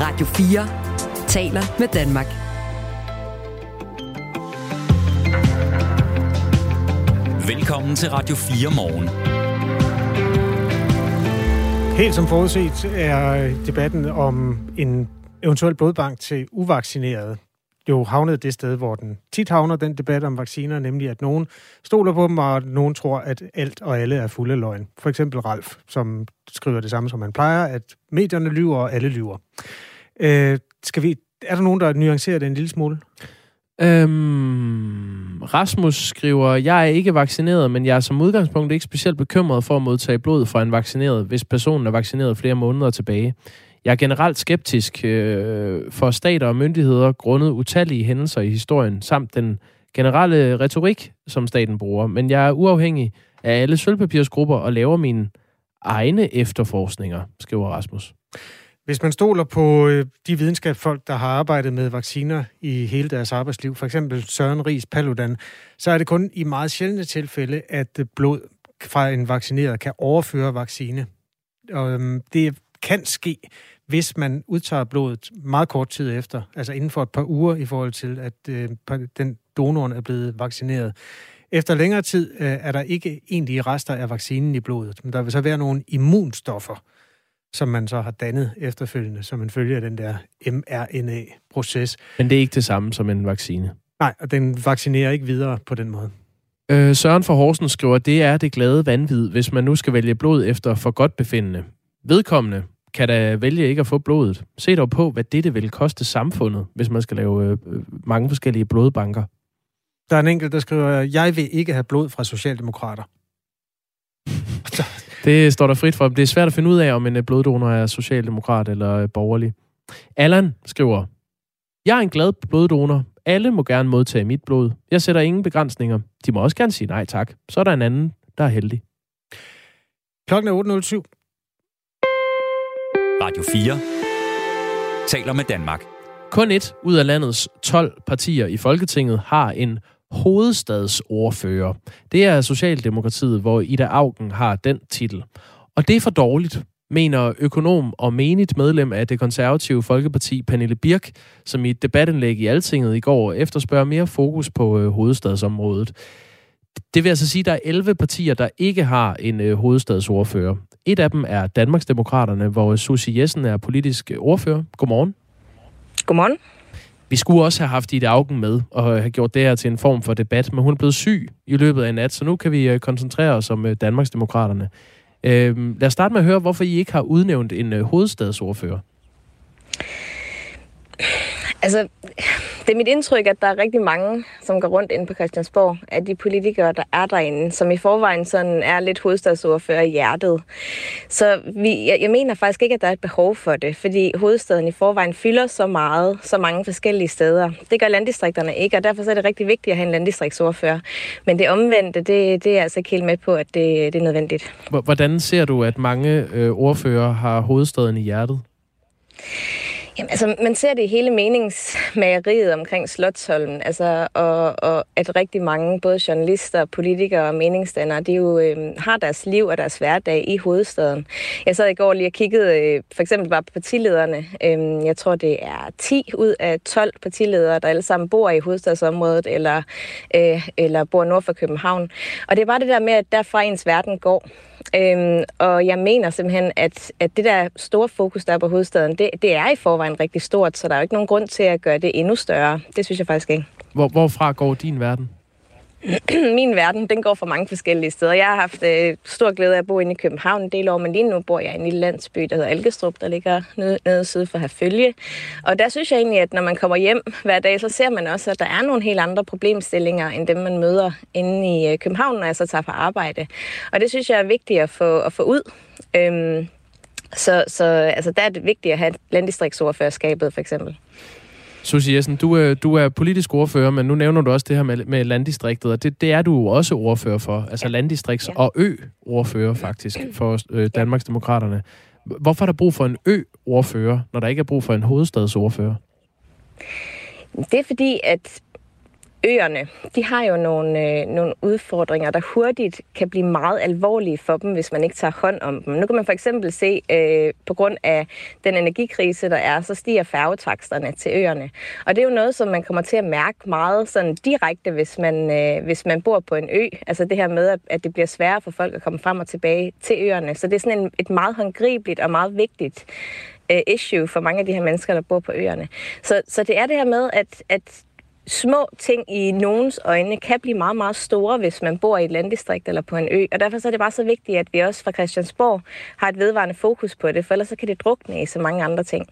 Radio 4 taler med Danmark. Velkommen til Radio 4 morgen. Helt som forudset er debatten om en eventuel blodbank til uvaccinerede jo havnet det sted, hvor den tit havner, den debat om vacciner, nemlig at nogen stoler på dem, og nogen tror, at alt og alle er fulde løgn. For eksempel Ralf, som skriver det samme, som man plejer, at medierne lyver, og alle lyver. Øh, skal vi, er der nogen, der nuancerer det en lille smule? Øhm, Rasmus skriver, jeg er ikke vaccineret, men jeg er som udgangspunkt ikke specielt bekymret for at modtage blod fra en vaccineret, hvis personen er vaccineret flere måneder tilbage. Jeg er generelt skeptisk øh, for stater og myndigheder grundet utallige hændelser i historien, samt den generelle retorik, som staten bruger. Men jeg er uafhængig af alle sølvpapirsgrupper og laver mine egne efterforskninger, skriver Rasmus. Hvis man stoler på øh, de videnskabsfolk, der har arbejdet med vacciner i hele deres arbejdsliv, for eksempel Søren Ries Paludan, så er det kun i meget sjældne tilfælde, at blod fra en vaccineret kan overføre vaccine. Og øhm, det kan ske, hvis man udtager blodet meget kort tid efter, altså inden for et par uger i forhold til, at øh, den donoren er blevet vaccineret. Efter længere tid øh, er der ikke egentlige rester af vaccinen i blodet, men der vil så være nogle immunstoffer, som man så har dannet efterfølgende, som en følge af den der mRNA-proces. Men det er ikke det samme som en vaccine? Nej, og den vaccinerer ikke videre på den måde. Øh, Søren for Horsen skriver, det er det glade vanvid, hvis man nu skal vælge blod efter for godt befindende. Vedkommende kan da vælge ikke at få blodet. Se dog på, hvad det vil koste samfundet, hvis man skal lave øh, mange forskellige blodbanker. Der er en enkelt, der skriver, jeg vil ikke have blod fra Socialdemokrater. det står der frit for. Det er svært at finde ud af, om en øh, bloddonor er socialdemokrat eller øh, borgerlig. Allan skriver, jeg er en glad bloddonor. Alle må gerne modtage mit blod. Jeg sætter ingen begrænsninger. De må også gerne sige nej tak. Så er der en anden, der er heldig. Klokken er 8.07. Radio 4 taler med Danmark. Kun et ud af landets 12 partier i Folketinget har en hovedstadsordfører. Det er Socialdemokratiet, hvor Ida Augen har den titel. Og det er for dårligt, mener økonom og menigt medlem af det konservative Folkeparti, Pernille Birk, som i et debatindlæg i Altinget i går efterspørger mere fokus på øh, hovedstadsområdet. Det vil altså sige, at der er 11 partier, der ikke har en øh, hovedstadsordfører. Et af dem er Danmarksdemokraterne, hvor Susie Jessen er politisk ordfører. Godmorgen. Godmorgen. Vi skulle også have haft Ida Augen med og have gjort det her til en form for debat, men hun er blevet syg i løbet af nat, så nu kan vi øh, koncentrere os om øh, Danmarksdemokraterne. Øh, lad os starte med at høre, hvorfor I ikke har udnævnt en øh, hovedstadsordfører. Altså, det er mit indtryk, at der er rigtig mange, som går rundt ind på Christiansborg, af de politikere, der er derinde, som i forvejen sådan er lidt hovedstadsordfører i hjertet. Så vi, jeg, jeg mener faktisk ikke, at der er et behov for det, fordi hovedstaden i forvejen fylder så meget, så mange forskellige steder. Det gør landdistrikterne ikke, og derfor så er det rigtig vigtigt at have en landdistriktsordfører. Men det omvendte, det, det er altså ikke helt med på, at det, det er nødvendigt. Hvordan ser du, at mange øh, ordfører har hovedstaden i hjertet? Jamen, altså, man ser det i hele meningsmageriet omkring Slottholmen, altså, og, og at rigtig mange, både journalister, politikere og meningsdannere, de jo øh, har deres liv og deres hverdag i hovedstaden. Jeg sad i går lige og kiggede, øh, for eksempel bare på partilederne. Øh, jeg tror, det er 10 ud af 12 partiledere, der alle sammen bor i hovedstadsområdet, eller, øh, eller bor nord for København. Og det er bare det der med, at derfra ens verden går. Øhm, og jeg mener simpelthen, at, at det der store fokus, der er på hovedstaden, det, det er i forvejen rigtig stort, så der er jo ikke nogen grund til at gøre det endnu større. Det synes jeg faktisk ikke. Hvor, hvorfra går din verden? min verden, den går for mange forskellige steder. Jeg har haft øh, stor glæde af at bo inde i København en del år, men lige nu bor jeg i en lille landsby, der hedder Algestrup, der ligger nede, nede syd for Herfølge. Og der synes jeg egentlig, at når man kommer hjem hver dag, så ser man også, at der er nogle helt andre problemstillinger, end dem man møder inde i øh, København, når jeg så tager på arbejde. Og det synes jeg er vigtigt at få, at få ud. Øhm, så så altså, der er det vigtigt at have landdistriktsordførerskabet, for eksempel. Susie Jessen, du, er, du er politisk ordfører, men nu nævner du også det her med, med landdistriktet, og det, det er du også ordfører for, altså ja. landdistrikts- og ø-ordfører faktisk for øh, Danmarksdemokraterne. Hvorfor er der brug for en ø-ordfører, når der ikke er brug for en hovedstadsordfører? Det er fordi, at øerne, de har jo nogle, øh, nogle udfordringer, der hurtigt kan blive meget alvorlige for dem, hvis man ikke tager hånd om dem. Nu kan man for eksempel se, øh, på grund af den energikrise, der er, så stiger færgetaksterne til øerne. Og det er jo noget, som man kommer til at mærke meget sådan direkte, hvis man, øh, hvis man bor på en ø. Altså det her med, at det bliver sværere for folk at komme frem og tilbage til øerne. Så det er sådan en, et meget håndgribeligt og meget vigtigt øh, issue for mange af de her mennesker, der bor på øerne. Så, så det er det her med, at, at små ting i nogens øjne kan blive meget, meget store, hvis man bor i et landdistrikt eller på en ø. Og derfor så er det bare så vigtigt, at vi også fra Christiansborg har et vedvarende fokus på det, for ellers så kan det drukne i så mange andre ting.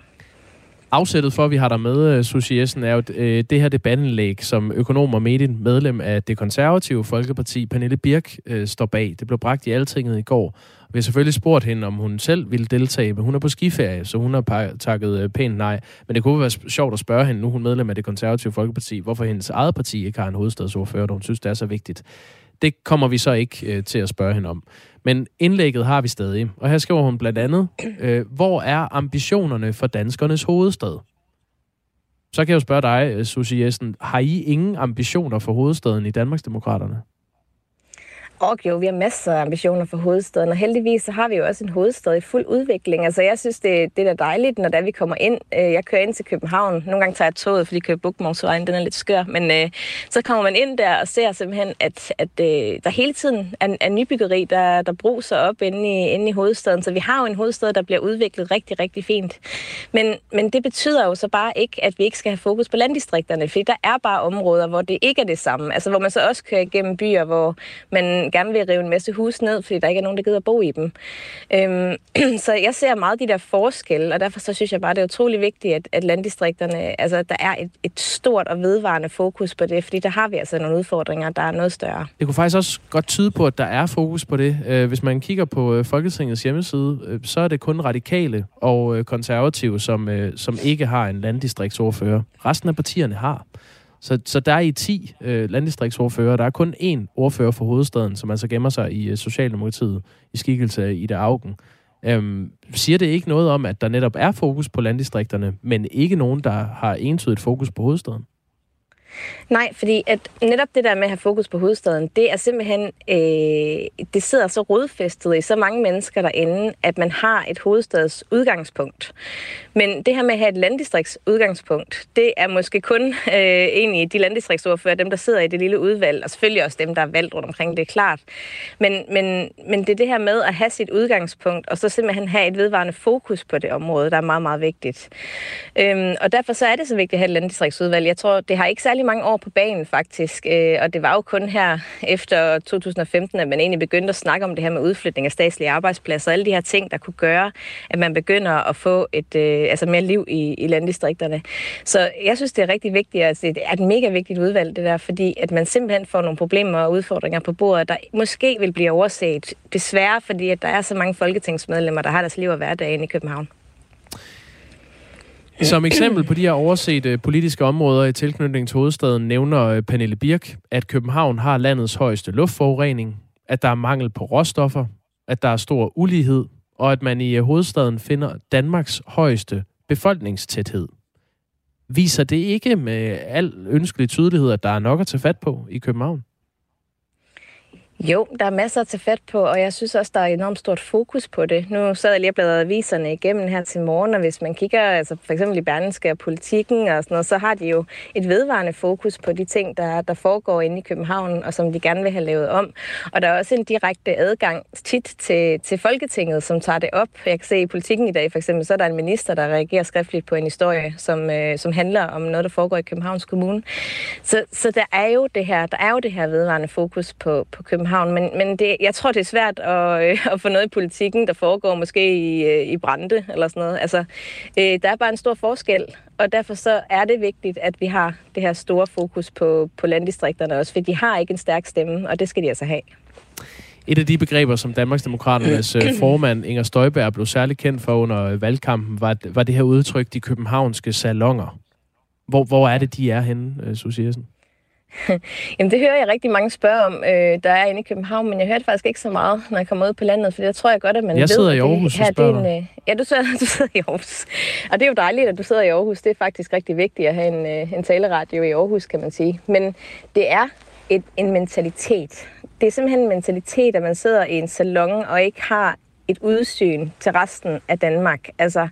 Afsættet for, at vi har dig med, øh, Susie Jessen, er jo øh, det her debattenlæg, som økonom og medlem af det konservative Folkeparti, Pernille Birk, øh, står bag. Det blev bragt i Altinget i går. Vi har selvfølgelig spurgt hende, om hun selv ville deltage, men hun er på skiferie, så hun har takket øh, pænt nej. Men det kunne være sjovt at spørge hende, nu hun medlem af det konservative Folkeparti, hvorfor hendes eget parti ikke har en hovedstadsordfører, da hun synes, det er så vigtigt. Det kommer vi så ikke øh, til at spørge hende om. Men indlægget har vi stadig. Og her skriver hun blandt andet, øh, hvor er ambitionerne for danskernes hovedstad? Så kan jeg jo spørge dig, øh, Susie Jessen, har I ingen ambitioner for hovedstaden i Danmarksdemokraterne? Og jo, vi har masser af ambitioner for hovedstaden, og heldigvis så har vi jo også en hovedstad i fuld udvikling. Altså jeg synes, det, det er da dejligt, når da vi kommer ind. Øh, jeg kører ind til København. Nogle gange tager jeg toget, fordi Københavnsvejen den er lidt skør. Men øh, så kommer man ind der og ser simpelthen, at, at øh, der hele tiden er, er nybyggeri, der, der bruser op inde i, inde i hovedstaden. Så vi har jo en hovedstad, der bliver udviklet rigtig, rigtig fint. Men, men det betyder jo så bare ikke, at vi ikke skal have fokus på landdistrikterne, fordi der er bare områder, hvor det ikke er det samme. Altså hvor man så også kører igennem byer, hvor man gerne vil rive en masse hus ned, fordi der ikke er nogen, der gider at bo i dem. Øhm, så jeg ser meget de der forskelle, og derfor så synes jeg bare, det er utrolig vigtigt, at, at landdistrikterne, altså der er et, et stort og vedvarende fokus på det, fordi der har vi altså nogle udfordringer, der er noget større. Det kunne faktisk også godt tyde på, at der er fokus på det. Øh, hvis man kigger på øh, Folketingets hjemmeside, øh, så er det kun radikale og konservative, som, som ikke har en landdistriktsordfører. Resten af partierne har. Så, så der er i 10 øh, landdistriktsordfører. Der er kun én ordfører for hovedstaden, som altså gemmer sig i øh, Socialdemokratiet i skikkelse af Ida Augen. Øhm, siger det ikke noget om, at der netop er fokus på landdistrikterne, men ikke nogen, der har entydigt fokus på hovedstaden? Nej, fordi at netop det der med at have fokus på hovedstaden, det er simpelthen, øh, det sidder så rodfæstet i så mange mennesker derinde, at man har et hovedstads udgangspunkt. Men det her med at have et landdistrikts udgangspunkt, det er måske kun øh, egentlig de landdistriktsordfører, dem der sidder i det lille udvalg, og selvfølgelig også dem, der er valgt rundt omkring, det er klart. Men, men, men det er det her med at have sit udgangspunkt, og så simpelthen have et vedvarende fokus på det område, der er meget, meget vigtigt. Øhm, og derfor så er det så vigtigt at have et landdistriktsudvalg. Jeg tror, det har ikke særlig mange år på banen faktisk, øh, og det var jo kun her efter 2015, at man egentlig begyndte at snakke om det her med udflytning af statslige arbejdspladser, og alle de her ting, der kunne gøre, at man begynder at få et øh, altså mere liv i, i landdistrikterne. Så jeg synes, det er rigtig vigtigt, at det er et mega vigtigt udvalg, det der, fordi at man simpelthen får nogle problemer og udfordringer på bordet, der måske vil blive overset, desværre, fordi at der er så mange folketingsmedlemmer, der har deres liv og hverdag i København. Som eksempel på de her oversete øh, politiske områder i tilknytning til hovedstaden nævner øh, Pernille Birk, at København har landets højeste luftforurening, at der er mangel på råstoffer, at der er stor ulighed, og at man i øh, hovedstaden finder Danmarks højeste befolkningstæthed. Viser det ikke med al ønskelig tydelighed, at der er nok at tage fat på i København? Jo, der er masser at tage fat på, og jeg synes også, der er enormt stort fokus på det. Nu sad jeg lige og bladrede aviserne igennem her til morgen, og hvis man kigger altså for eksempel i Berlingske og politikken og sådan noget, så har de jo et vedvarende fokus på de ting, der, der foregår inde i København, og som de gerne vil have lavet om. Og der er også en direkte adgang tit til, til Folketinget, som tager det op. Jeg kan se i politikken i dag for eksempel, så er der en minister, der reagerer skriftligt på en historie, som, øh, som handler om noget, der foregår i Københavns Kommune. Så, så der er jo det her, der er jo det her vedvarende fokus på, på København København, men, men det, jeg tror, det er svært at, øh, at få noget i politikken, der foregår måske i, øh, i Brande eller sådan noget. Altså, øh, der er bare en stor forskel, og derfor så er det vigtigt, at vi har det her store fokus på, på landdistrikterne også, for de har ikke en stærk stemme, og det skal de altså have. Et af de begreber, som Danmarksdemokraternes øh, formand Inger Støjberg blev særlig kendt for under øh, valgkampen, var, var det her udtryk, de københavnske salonger. Hvor, hvor er det, de er henne, Susie Jessen? Jamen, det hører jeg rigtig mange spørge om, øh, der er inde i København, men jeg hørte faktisk ikke så meget, når jeg kommer ud på landet, for det tror jeg godt, at man jeg ved. sidder i Aarhus det, her, det er en, øh, Ja, du sidder, du sidder i Aarhus. Og det er jo dejligt, at du sidder i Aarhus. Det er faktisk rigtig vigtigt at have en, øh, en taleradio i Aarhus, kan man sige. Men det er et, en mentalitet. Det er simpelthen en mentalitet, at man sidder i en salon og ikke har et udsyn til resten af Danmark. Altså,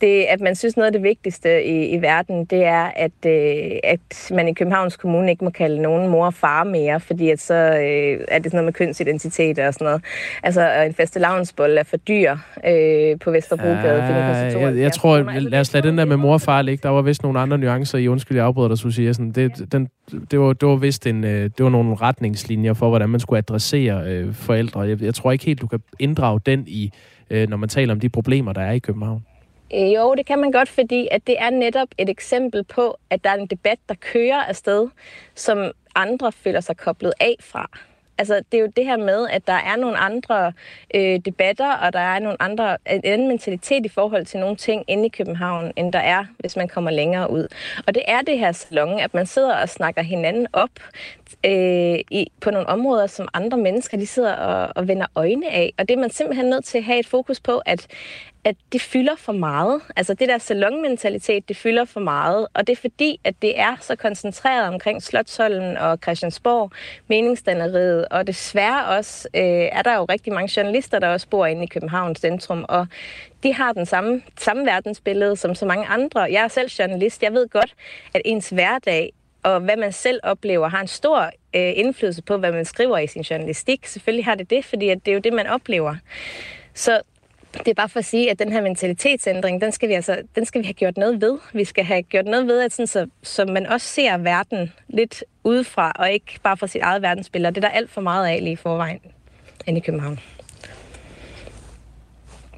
det, at man synes noget af det vigtigste i, i verden, det er, at, øh, at man i Københavns Kommune ikke må kalde nogen mor og far mere, fordi at så øh, er det sådan noget med kønsidentitet og sådan noget. Altså, en faste lavnsbold er for dyr øh, på Vesterbrogade. Ja, jeg, jeg, jeg tror, lad os lade den der med mor og far ligge. Der var vist nogle andre nuancer i, undskyld, jeg afbryder dig, Susie Jessen. Det, den, det, var, det var vist en, øh, det var nogle retningslinjer for, hvordan man skulle adressere øh, forældre. Jeg, jeg tror ikke helt, du kan inddrage den i, øh, når man taler om de problemer, der er i København. Øh, jo, det kan man godt, fordi at det er netop et eksempel på, at der er en debat, der kører afsted, som andre føler sig koblet af fra. Altså, det er jo det her med, at der er nogle andre øh, debatter, og der er nogle andre, en anden mentalitet i forhold til nogle ting inde i København, end der er, hvis man kommer længere ud. Og det er det her salon, at man sidder og snakker hinanden op øh, i, på nogle områder, som andre mennesker, de sidder og, og vender øjne af. Og det er man simpelthen nødt til at have et fokus på, at, at det fylder for meget. Altså det der salonmentalitet, det fylder for meget. Og det er fordi, at det er så koncentreret omkring Slottsholmen og Christiansborg, meningsdanneriet. Og desværre også øh, er der jo rigtig mange journalister, der også bor inde i Københavns centrum. Og de har den samme, samme verdensbillede som så mange andre. Jeg er selv journalist. Jeg ved godt, at ens hverdag og hvad man selv oplever, har en stor øh, indflydelse på, hvad man skriver i sin journalistik. Selvfølgelig har det det, fordi at det er jo det, man oplever. Så det er bare for at sige, at den her mentalitetsændring, den skal vi, altså, den skal vi have gjort noget ved. Vi skal have gjort noget ved, at sådan, så, så man også ser verden lidt udefra, og ikke bare fra sit eget verdensbillede. Det er der alt for meget af lige i forvejen end i København.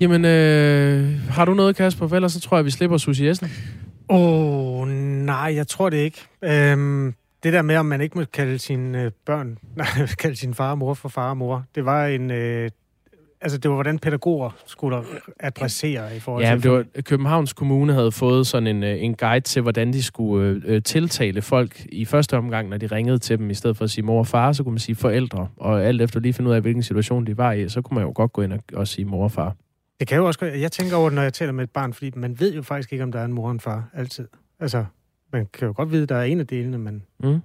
Jamen, øh, har du noget, Kasper? For ellers så tror jeg, vi slipper Susie Jessen. Åh, oh, nej, jeg tror det ikke. Øhm, det der med, om man ikke må kalde sine øh, børn, nej, kalde sin far og mor for far og mor, det var en... Øh, altså, det var, hvordan pædagoger skulle adressere i forhold ja, til... det var, Københavns Kommune havde fået sådan en, øh, en guide til, hvordan de skulle øh, øh, tiltale folk i første omgang, når de ringede til dem. I stedet for at sige mor og far, så kunne man sige forældre. Og alt efter lige finde ud af, hvilken situation de var i, så kunne man jo godt gå ind og, og sige mor og far. Det kan jo også Jeg tænker over det, når jeg taler med et barn, fordi man ved jo faktisk ikke, om der er en mor og en far altid. Altså, man kan jo godt vide, at der er en af delene, men... Mm.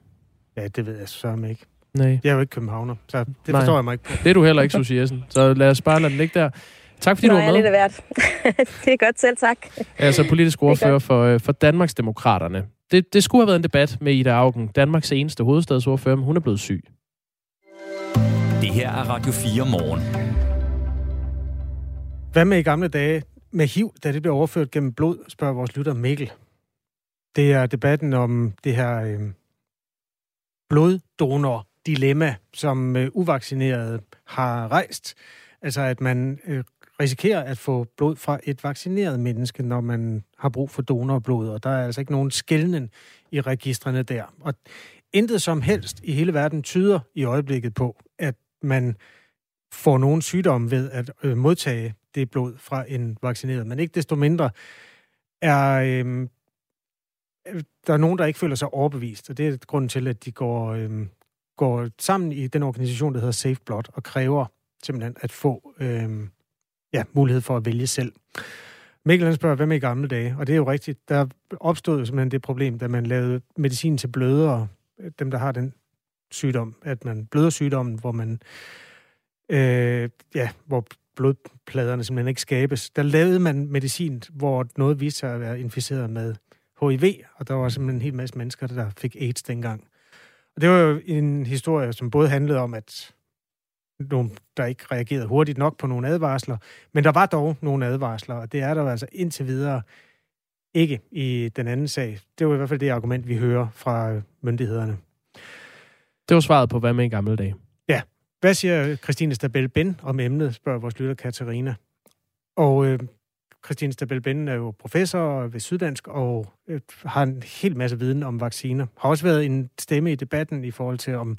Ja, det ved jeg så ikke. Nej. Jeg er jo ikke københavner, så det Nej. forstår jeg mig ikke på. Det er du heller ikke, Susie Jessen. Så lad os bare lade den ligge der. Tak fordi Nå, du var er lidt med. af hvert. det er godt selv, tak. Altså politisk ordfører for, øh, for Danmarks Demokraterne. Det, det skulle have været en debat med Ida Augen, Danmarks eneste hovedstadsordfører, men hun er blevet syg. Det her er Radio 4 morgen. Hvad med i gamle dage med HIV, da det blev overført gennem blod, spørger vores lytter Mikkel. Det er debatten om det her øh, bloddonor-dilemma, som øh, uvaccinerede har rejst. Altså at man øh, risikerer at få blod fra et vaccineret menneske, når man har brug for donorblod, og der er altså ikke nogen skældning i registrene der. Og intet som helst i hele verden tyder i øjeblikket på, at man får nogen sygdom ved at øh, modtage det blod fra en vaccineret. Men ikke desto mindre er øh, der er nogen, der ikke føler sig overbevist, og det er grunden til, at de går, øh, går sammen i den organisation, der hedder Safe Blood, og kræver simpelthen at få øh, ja, mulighed for at vælge selv. Mikkel han spørger, hvad med i gamle dage? Og det er jo rigtigt. Der opstod jo simpelthen det problem, da man lavede medicin til blødere, dem der har den sygdom, at man bløder sygdommen, hvor man øh, ja, hvor blodpladerne simpelthen ikke skabes. Der lavede man medicin, hvor noget viste sig at være inficeret med HIV, og der var simpelthen en hel masse mennesker, der fik AIDS dengang. Og det var jo en historie, som både handlede om, at nogen, der ikke reagerede hurtigt nok på nogle advarsler, men der var dog nogle advarsler, og det er der altså indtil videre ikke i den anden sag. Det var i hvert fald det argument, vi hører fra myndighederne. Det var svaret på, hvad med i gamle dage. Hvad siger Christine Stabel Ben om emnet, spørger vores lytter Katarina. Og øh, Christine Stabel Ben er jo professor ved Syddansk og øh, har en hel masse viden om vacciner. Har også været en stemme i debatten i forhold til om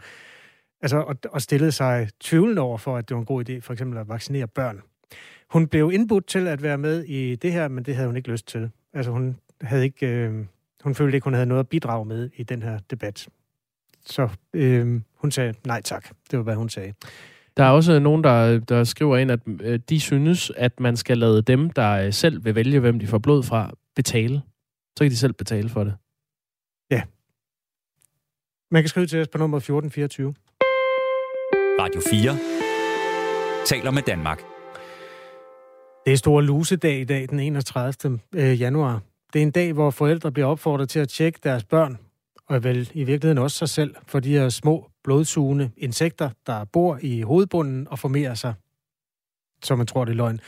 altså og, og stillede sig tvivlende over for, at det var en god idé for eksempel at vaccinere børn. Hun blev indbudt til at være med i det her, men det havde hun ikke lyst til. Altså hun havde ikke, øh, hun følte ikke, hun havde noget at bidrage med i den her debat. Så øh, hun sagde nej tak. Det var, hvad hun sagde. Der er også nogen, der, der skriver ind, at øh, de synes, at man skal lade dem, der øh, selv vil vælge, hvem de får blod fra, betale. Så kan de selv betale for det. Ja. Man kan skrive til os på nummer 1424. Radio 4 taler med Danmark. Det er store lusedag i dag, den 31. Øh, januar. Det er en dag, hvor forældre bliver opfordret til at tjekke deres børn, og vel i virkeligheden også sig selv, for de her små blodsugende insekter, der bor i hovedbunden og formerer sig, som man tror, det er løgn.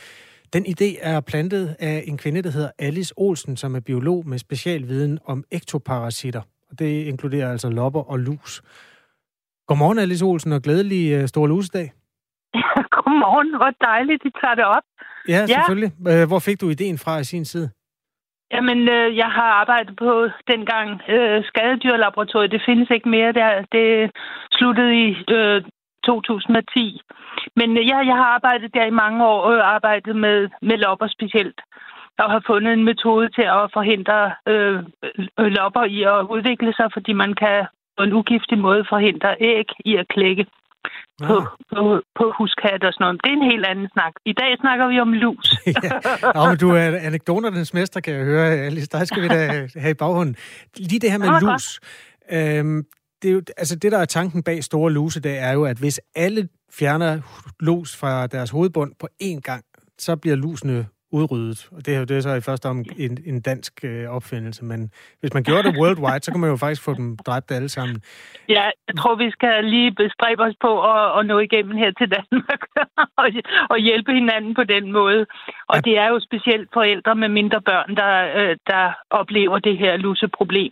Den idé er plantet af en kvinde, der hedder Alice Olsen, som er biolog med specialviden om ektoparasitter. Og det inkluderer altså lopper og lus. Godmorgen, Alice Olsen, og glædelig uh, stor lusedag. Godmorgen, hvor dejligt, de tager det op. Ja, selvfølgelig. Ja. Hvor fik du ideen fra i sin tid? Jamen, øh, jeg har arbejdet på dengang øh, skadedyrlaboratoriet. Det findes ikke mere der. Det sluttede i øh, 2010. Men øh, ja, jeg har arbejdet der i mange år og arbejdet med, med lopper specielt. Og har fundet en metode til at forhindre øh, lopper i at udvikle sig, fordi man kan på en ugiftig måde forhindre æg i at klække ah. på, på huskat og sådan noget. Det er en helt anden snak. I dag snakker vi om lus. ja. men du er anekdoternes mester, kan jeg høre, Alice. Der skal vi da have i baghånden. Lige det her med ah, lus. Øhm, det, er jo, altså det, der er tanken bag store luse, det er jo, at hvis alle fjerner lus fra deres hovedbund på én gang, så bliver lusene udryddet. Og det er jo det er så i første om en, en dansk øh, opfindelse, men hvis man gjorde det worldwide, så kan man jo faktisk få dem dræbt alle sammen. Ja, jeg tror, vi skal lige bestræbe os på at, at nå igennem her til Danmark og, og hjælpe hinanden på den måde. Og ja. det er jo specielt forældre med mindre børn, der, øh, der oplever det her luseproblem.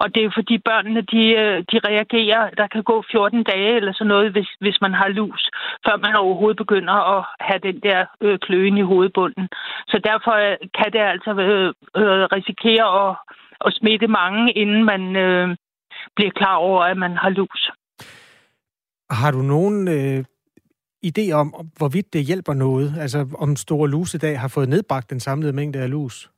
Og det er jo fordi børnene, de, øh, de reagerer, der kan gå 14 dage eller sådan noget, hvis, hvis man har lus, før man overhovedet begynder at have den der øh, kløen i hovedbunden. Så derfor øh, kan det altså øh, øh, risikere at, at smitte mange, inden man øh, bliver klar over, at man har lus. Har du nogen øh, idé om, hvorvidt det hjælper noget? Altså om Store Lus i dag har fået nedbragt den samlede mængde af lus?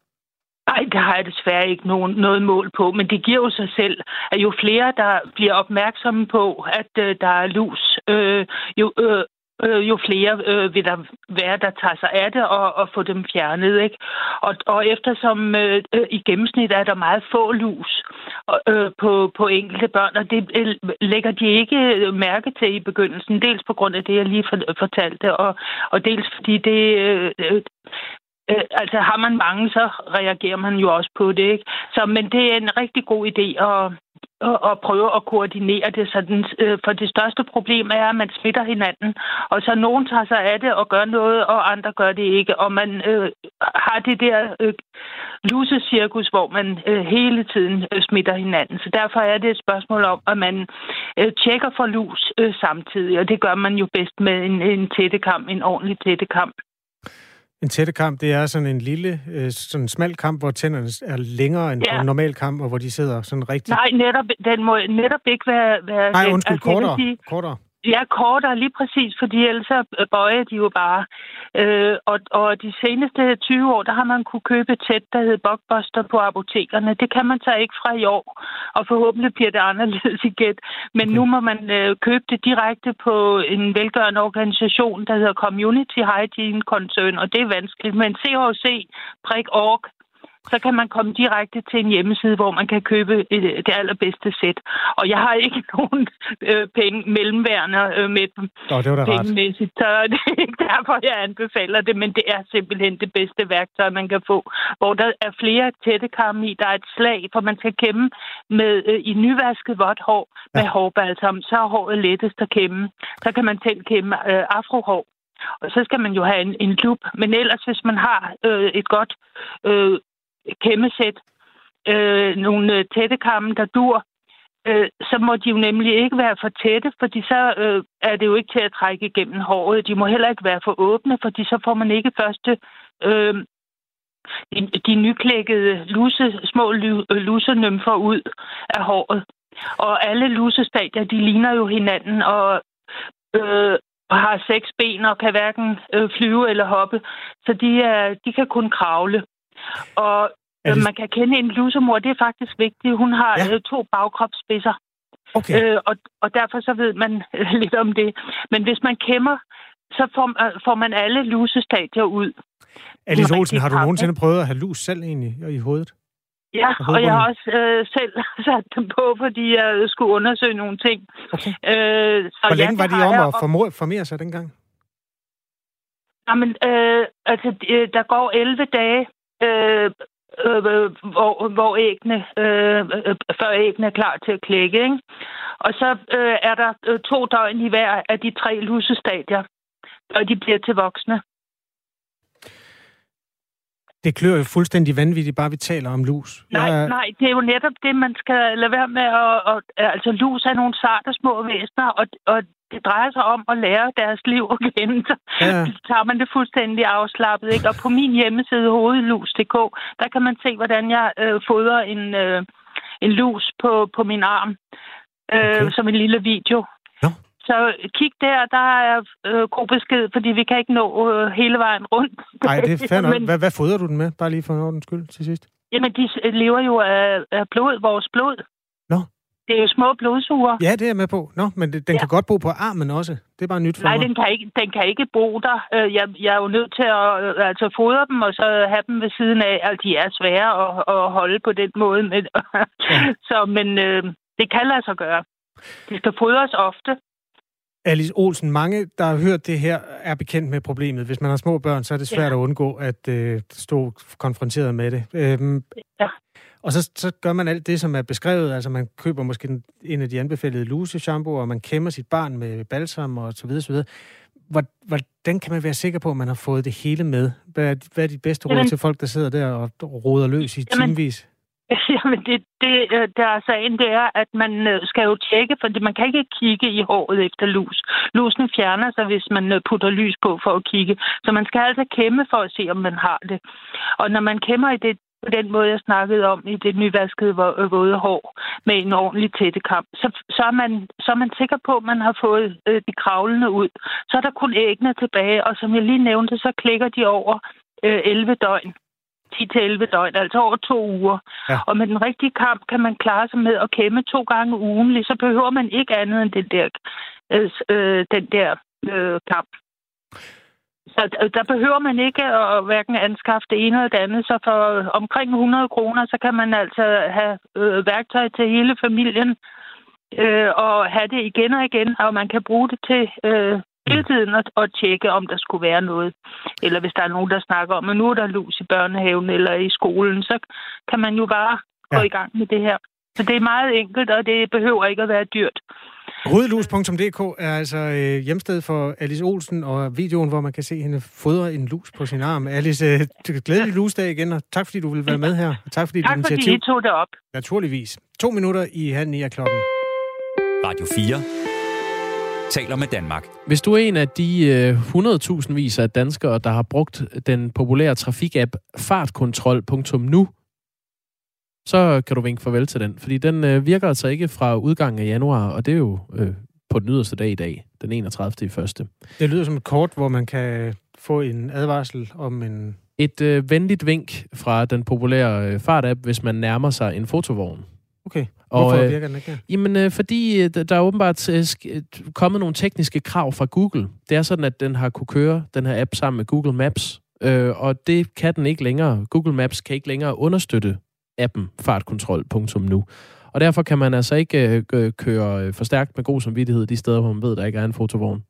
Nej, det har jeg desværre ikke nogen, noget mål på, men det giver jo sig selv, at jo flere, der bliver opmærksomme på, at øh, der er lus, øh, jo, øh, øh, jo flere øh, vil der være, der tager sig af det og, og få dem fjernet. Ikke? Og, og eftersom øh, i gennemsnit er der meget få lus øh, på, på enkelte børn, og det øh, lægger de ikke øh, mærke til i begyndelsen, dels på grund af det, jeg lige fortalte, og, og dels fordi det... Øh, øh, øh, altså har man mange, så reagerer man jo også på det. Ikke? Så, men det er en rigtig god idé at, og, og prøve at koordinere det. Sådan, øh, for det største problem er, at man smitter hinanden, og så nogen tager sig af det og gør noget, og andre gør det ikke. Og man øh, har det der øh, lusecirkus, hvor man øh, hele tiden øh, smitter hinanden. Så derfor er det et spørgsmål om, at man øh, tjekker for lus øh, samtidig, og det gør man jo bedst med en, en tættekam, en ordentlig tættekam. En tættekamp, det er sådan en lille, øh, sådan smal kamp, hvor tænderne er længere end ja. en normal kamp, og hvor de sidder sådan rigtig... Nej, netop, den må netop ikke være... være Nej, undskyld, altså, kortere. Sige, kortere. Ja, kortere lige præcis, fordi ellers bøjer de jo bare. Øh, og, og de seneste 20 år, der har man kunne købe tæt, der hedder Blockbuster på apotekerne. Det kan man så ikke fra i år, og forhåbentlig bliver det anderledes igen. Men okay. nu må man øh, købe det direkte på en velgørende organisation, der hedder Community Hygiene Concern, og det er vanskeligt. Men CHC.org så kan man komme direkte til en hjemmeside, hvor man kan købe det allerbedste sæt. Og jeg har ikke nogen øh, penge mellemværende øh, med dem. Oh, det var da pengemæssigt, så det er ikke derfor, jeg anbefaler det, men det er simpelthen det bedste værktøj, man kan få. Hvor der er flere tættekarme i, der er et slag, for man skal kæmme med øh, i nyvasket vådt hår med ja. hårbalsam, så er håret lettest at kæmme. Så kan man til kæmme øh, afrohår. Og så skal man jo have en, en klub. Men ellers, hvis man har øh, et godt øh, kæmmesæt, øh, nogle øh, tætte tættekammen, der dur, øh, så må de jo nemlig ikke være for tætte, fordi så øh, er det jo ikke til at trække igennem håret. De må heller ikke være for åbne, fordi så får man ikke første øh, de, de nyklækkede luse, små øh, lusenymfer ud af håret. Og alle lusestadier, de ligner jo hinanden, og øh, har seks ben og kan hverken øh, flyve eller hoppe. Så de, er, de kan kun kravle. Og det... man kan kende en lusemor, det er faktisk vigtigt. Hun har ja. Øh, to bagkropsspidser. Okay. Øh, og, og derfor så ved man lidt om det. Men hvis man kæmmer, så får, øh, får man alle lusestadier ud. Alice Olsen, har du nogensinde prøvet at have lus selv egentlig i hovedet? Ja, Og jeg har også øh, selv sat dem på, fordi jeg skulle undersøge nogle ting. Okay. Øh, så Hvor ja, længe var det de om jeg, at formå- formere sig dengang? Jamen, øh, altså, øh, der går 11 dage, Øh, øh, øh, hvor, hvor æggene, øh, øh, før æggene er klar til at klække, ikke? Og så øh, er der øh, to døgn i hver af de tre lusestadier, og de bliver til voksne. Det klør jo fuldstændig vanvittigt, bare vi taler om lus. Nej, Jeg- nej, det er jo netop det, man skal lade være med at... at altså, lus er nogle sarte små væsener, og, og det drejer sig om at lære deres liv at kende. Så Ja. tager man det fuldstændig afslappet. Ikke? Og på min hjemmeside, hovedlus.dk, der kan man se, hvordan jeg øh, fodrer en, øh, en lus på, på min arm. Øh, Okay. Som en lille video. Så kig der, der er øh, god besked, fordi vi kan ikke nå øh, hele vejen rundt. Nej, det er. Men- Hvad, hvad fodrer du den med? Bare lige for en ordens skyld til sidst. Jamen, de lever jo af, af blod, vores blod. Nå. Det er jo små blodsuger. Ja, det er jeg med på. Nå, men det, den Ja. kan godt bo på armen også. Det er bare nyt for Nej, mig. den kan ikke, den kan ikke bo der. Øh, Jeg, jeg er jo nødt til at øh, altså, fodre dem, og så have dem ved siden af. Altså, de er svære at, at holde på den måde. Men, så, men øh, det kan lade sig gøre. De skal fodres ofte. Alice Olsen, mange, der har hørt det her, er bekendt med problemet. Hvis man har små børn, så er det svært Ja. at undgå at øh, stå konfronteret med det. Øhm, Ja. Og så, så gør man alt det, som er beskrevet. Altså, man køber måske en af de anbefalede luseshampoo, og man kæmmer sit barn med balsam og så videre, så videre. Hvor- Hvordan kan man være sikker på, at man har fået det hele med? Hvad er, hvad er de bedste råd Jamen- til folk, der sidder der og roder løs i timevis? Jamen, det, det, øh, der er sagen, det er, at man øh, skal jo tjekke, for man kan ikke kigge i håret efter lus. Lusen fjerner sig, hvis man øh, putter lys på for at kigge. Så man skal altså kæmme for at se, om man har det. Og når man kæmmer i det, på den måde, jeg snakkede om, i det nyvaskede våde hår, med en ordentlig tættekam, så, så, er man, så er man sikker på, at man har fået øh, de kravlende ud. Så er der kun æggene tilbage, og som jeg lige nævnte, så klikker de over øh, 11 døgn. 10-11 døgn, altså over to uger. Ja. Og med den rigtige kamp kan man klare sig med at kæmme to gange ugenlig, så behøver man ikke andet end den der, øh, øh, den der øh, kamp. Så d- der behøver man ikke at hverken anskaffe det ene eller det andet. Så for omkring 100 kroner, så kan man altså have øh, værktøj til hele familien øh, og have det igen og igen, og man kan bruge det til øh, hele tiden at, at tjekke, om der skulle være noget. Eller hvis der er nogen, der snakker om, at nu er der lus i børnehaven eller i skolen, så kan man jo bare gå Ja. i gang med det her. Så det er meget enkelt, og det behøver ikke at være dyrt. Rødelus.dk er altså øh, hjemsted for Alice Olsen, og videoen, hvor man kan se hende fodre en lus på sin arm. Alice, øh, glædelig lusdag igen, og tak fordi du vil være med her. Og tak fordi Tak dit fordi initiativ. I tog det op. Naturligvis. To minutter i halv ni af klokken. Radio 4 taler med Danmark. Hvis du er en af de øh, 100.000 vis af danskere, der har brugt den populære trafikapp fartkontrol.nu, så kan du vinke farvel til den, fordi den øh, virker altså ikke fra udgangen af januar, og det er jo øh, på den yderste dag i dag, den 31. i første. Det lyder som et kort, hvor man kan få en advarsel om en... Et øh, venligt vink fra den populære øh, fartapp, hvis man nærmer sig en fotovogn. Okay, Og, hvorfor øh, virker den ikke? Jamen, øh, fordi øh, der- er åbenbart øh, øh, kommet nogle tekniske krav fra Google. Det er sådan, at den har kunne køre den her app sammen med Google Maps, øh, og det kan den ikke længere. Google Maps kan ikke længere understøtte appen fartkontrol.nu. Og derfor kan man altså ikke øh, køre øh, for stærkt med god samvittighed de steder, hvor man ved, der ikke er en fotovogn.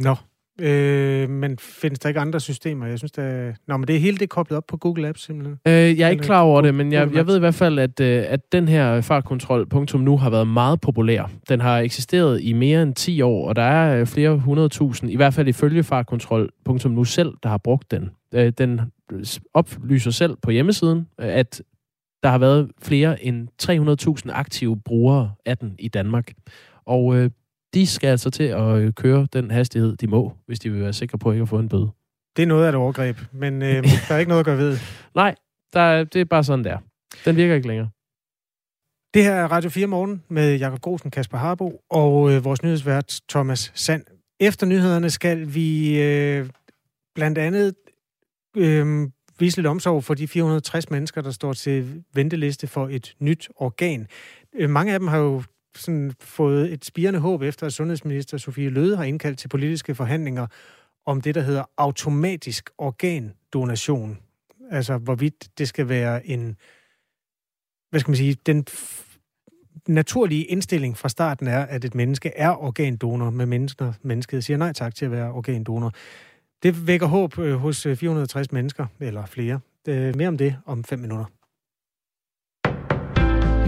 Nå, øh, men findes der ikke andre systemer? Jeg synes, der... Nå, men det er hele det koblet op på Google Apps, simpelthen. Øh, jeg er ikke klar over det, men jeg, jeg ved i hvert fald, at, øh, at den her fartkontrol.nu har været meget populær. Den har eksisteret i mere end 10 år, og der er øh, flere hundredtusind, i hvert fald ifølge fartkontrol.nu selv, der har brugt den. Øh, Den oplyser selv på hjemmesiden, øh, at der har været flere end 300.000 aktive brugere af den i Danmark. Og øh, de skal altså til at øh, køre den hastighed, de må, hvis de vil være sikre på ikke at få en bøde. Det er noget af et overgreb, men øh, der er ikke noget at gøre ved. Nej, der, er- det er bare sådan der. Den virker ikke længere. Det her er Radio 4 Morgen med Jakob Grosen, Kasper Harbo og øh, vores nyhedsvært Thomas Sand. Efter nyhederne skal vi øh, blandt andet øh, vise lidt omsorg for de 460 mennesker, der står til venteliste for et nyt organ. Øh, mange af dem har jo sådan fået et spirende håb efter, at sundhedsminister Sofie Løde har indkaldt til politiske forhandlinger om det, der hedder automatisk organdonation. Altså, hvorvidt det skal være en, hvad skal man sige, den naturlige indstilling fra starten er, at et menneske er organdonor, med mennesker, mennesket siger nej tak til at være organdonor. Det vækker håb øh, hos øh, 460 mennesker, eller flere. Øh, mere om det om fem minutter.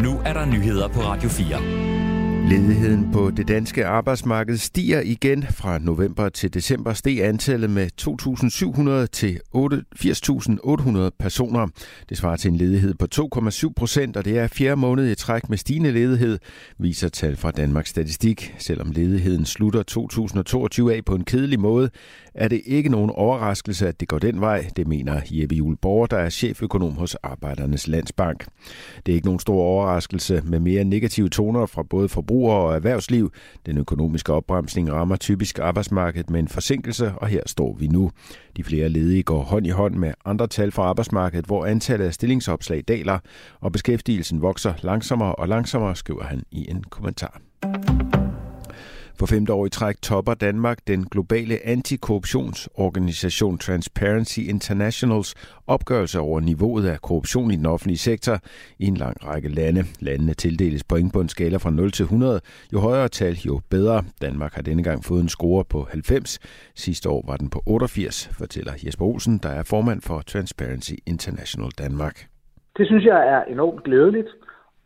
Nu er der nyheder på Radio 4. Ledigheden på det danske arbejdsmarked stiger igen. Fra november til december steg antallet med 2.700 til 80.800 personer. Det svarer til en ledighed på 2,7 procent, og det er fjerde måned i træk med stigende ledighed, viser tal fra Danmarks Statistik. Selvom ledigheden slutter 2022 af på en kedelig måde, er det ikke nogen overraskelse, at det går den vej, det mener Jeppe Juhl Borger, der er cheføkonom hos Arbejdernes Landsbank. Det er ikke nogen stor overraskelse med mere negative toner fra både forbrugere og erhvervsliv. Den økonomiske opbremsning rammer typisk arbejdsmarkedet med en forsinkelse, og her står vi nu. De flere ledige går hånd i hånd med andre tal fra arbejdsmarkedet, hvor antallet af stillingsopslag daler, og beskæftigelsen vokser langsommere og langsommere, skriver han i en kommentar. For femte år i træk topper Danmark den globale antikorruptionsorganisation Transparency Internationals opgørelse over niveauet af korruption i den offentlige sektor i en lang række lande. Landene tildeles point på en skala fra 0 til 100. Jo højere tal, jo bedre. Danmark har denne gang fået en score på 90. Sidste år var den på 88, fortæller Jesper Olsen, der er formand for Transparency International Danmark. Det synes jeg er enormt glædeligt.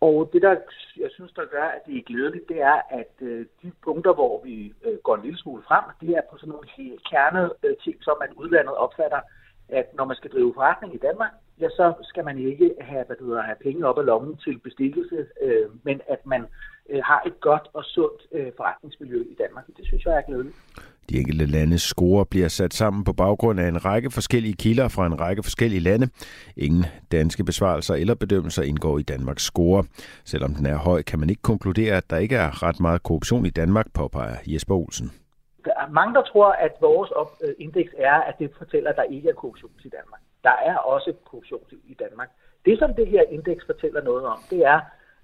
Og det, der jeg synes, der gør, at det er glædeligt, det er, at øh, de punkter, hvor vi øh, går en lille smule frem, det er på sådan nogle helt kernede øh, ting, som man udlandet opfatter, at når man skal drive forretning i Danmark, ja, så skal man ikke have, hvad det hedder, have penge op af lommen til bestikkelse, øh, men at man øh, har et godt og sundt øh, forretningsmiljø i Danmark. Det synes jeg er glædeligt. De enkelte landes score bliver sat sammen på baggrund af en række forskellige kilder fra en række forskellige lande. Ingen danske besvarelser eller bedømmelser indgår i Danmarks score. Selvom den er høj, kan man ikke konkludere, at der ikke er ret meget korruption i Danmark, påpeger Jesper Olsen. Der er mange, der tror, at vores øh, indeks er, at det fortæller, at der ikke er korruption i Danmark. Der er også korruption i Danmark. Det, som det her indeks fortæller noget om, det er,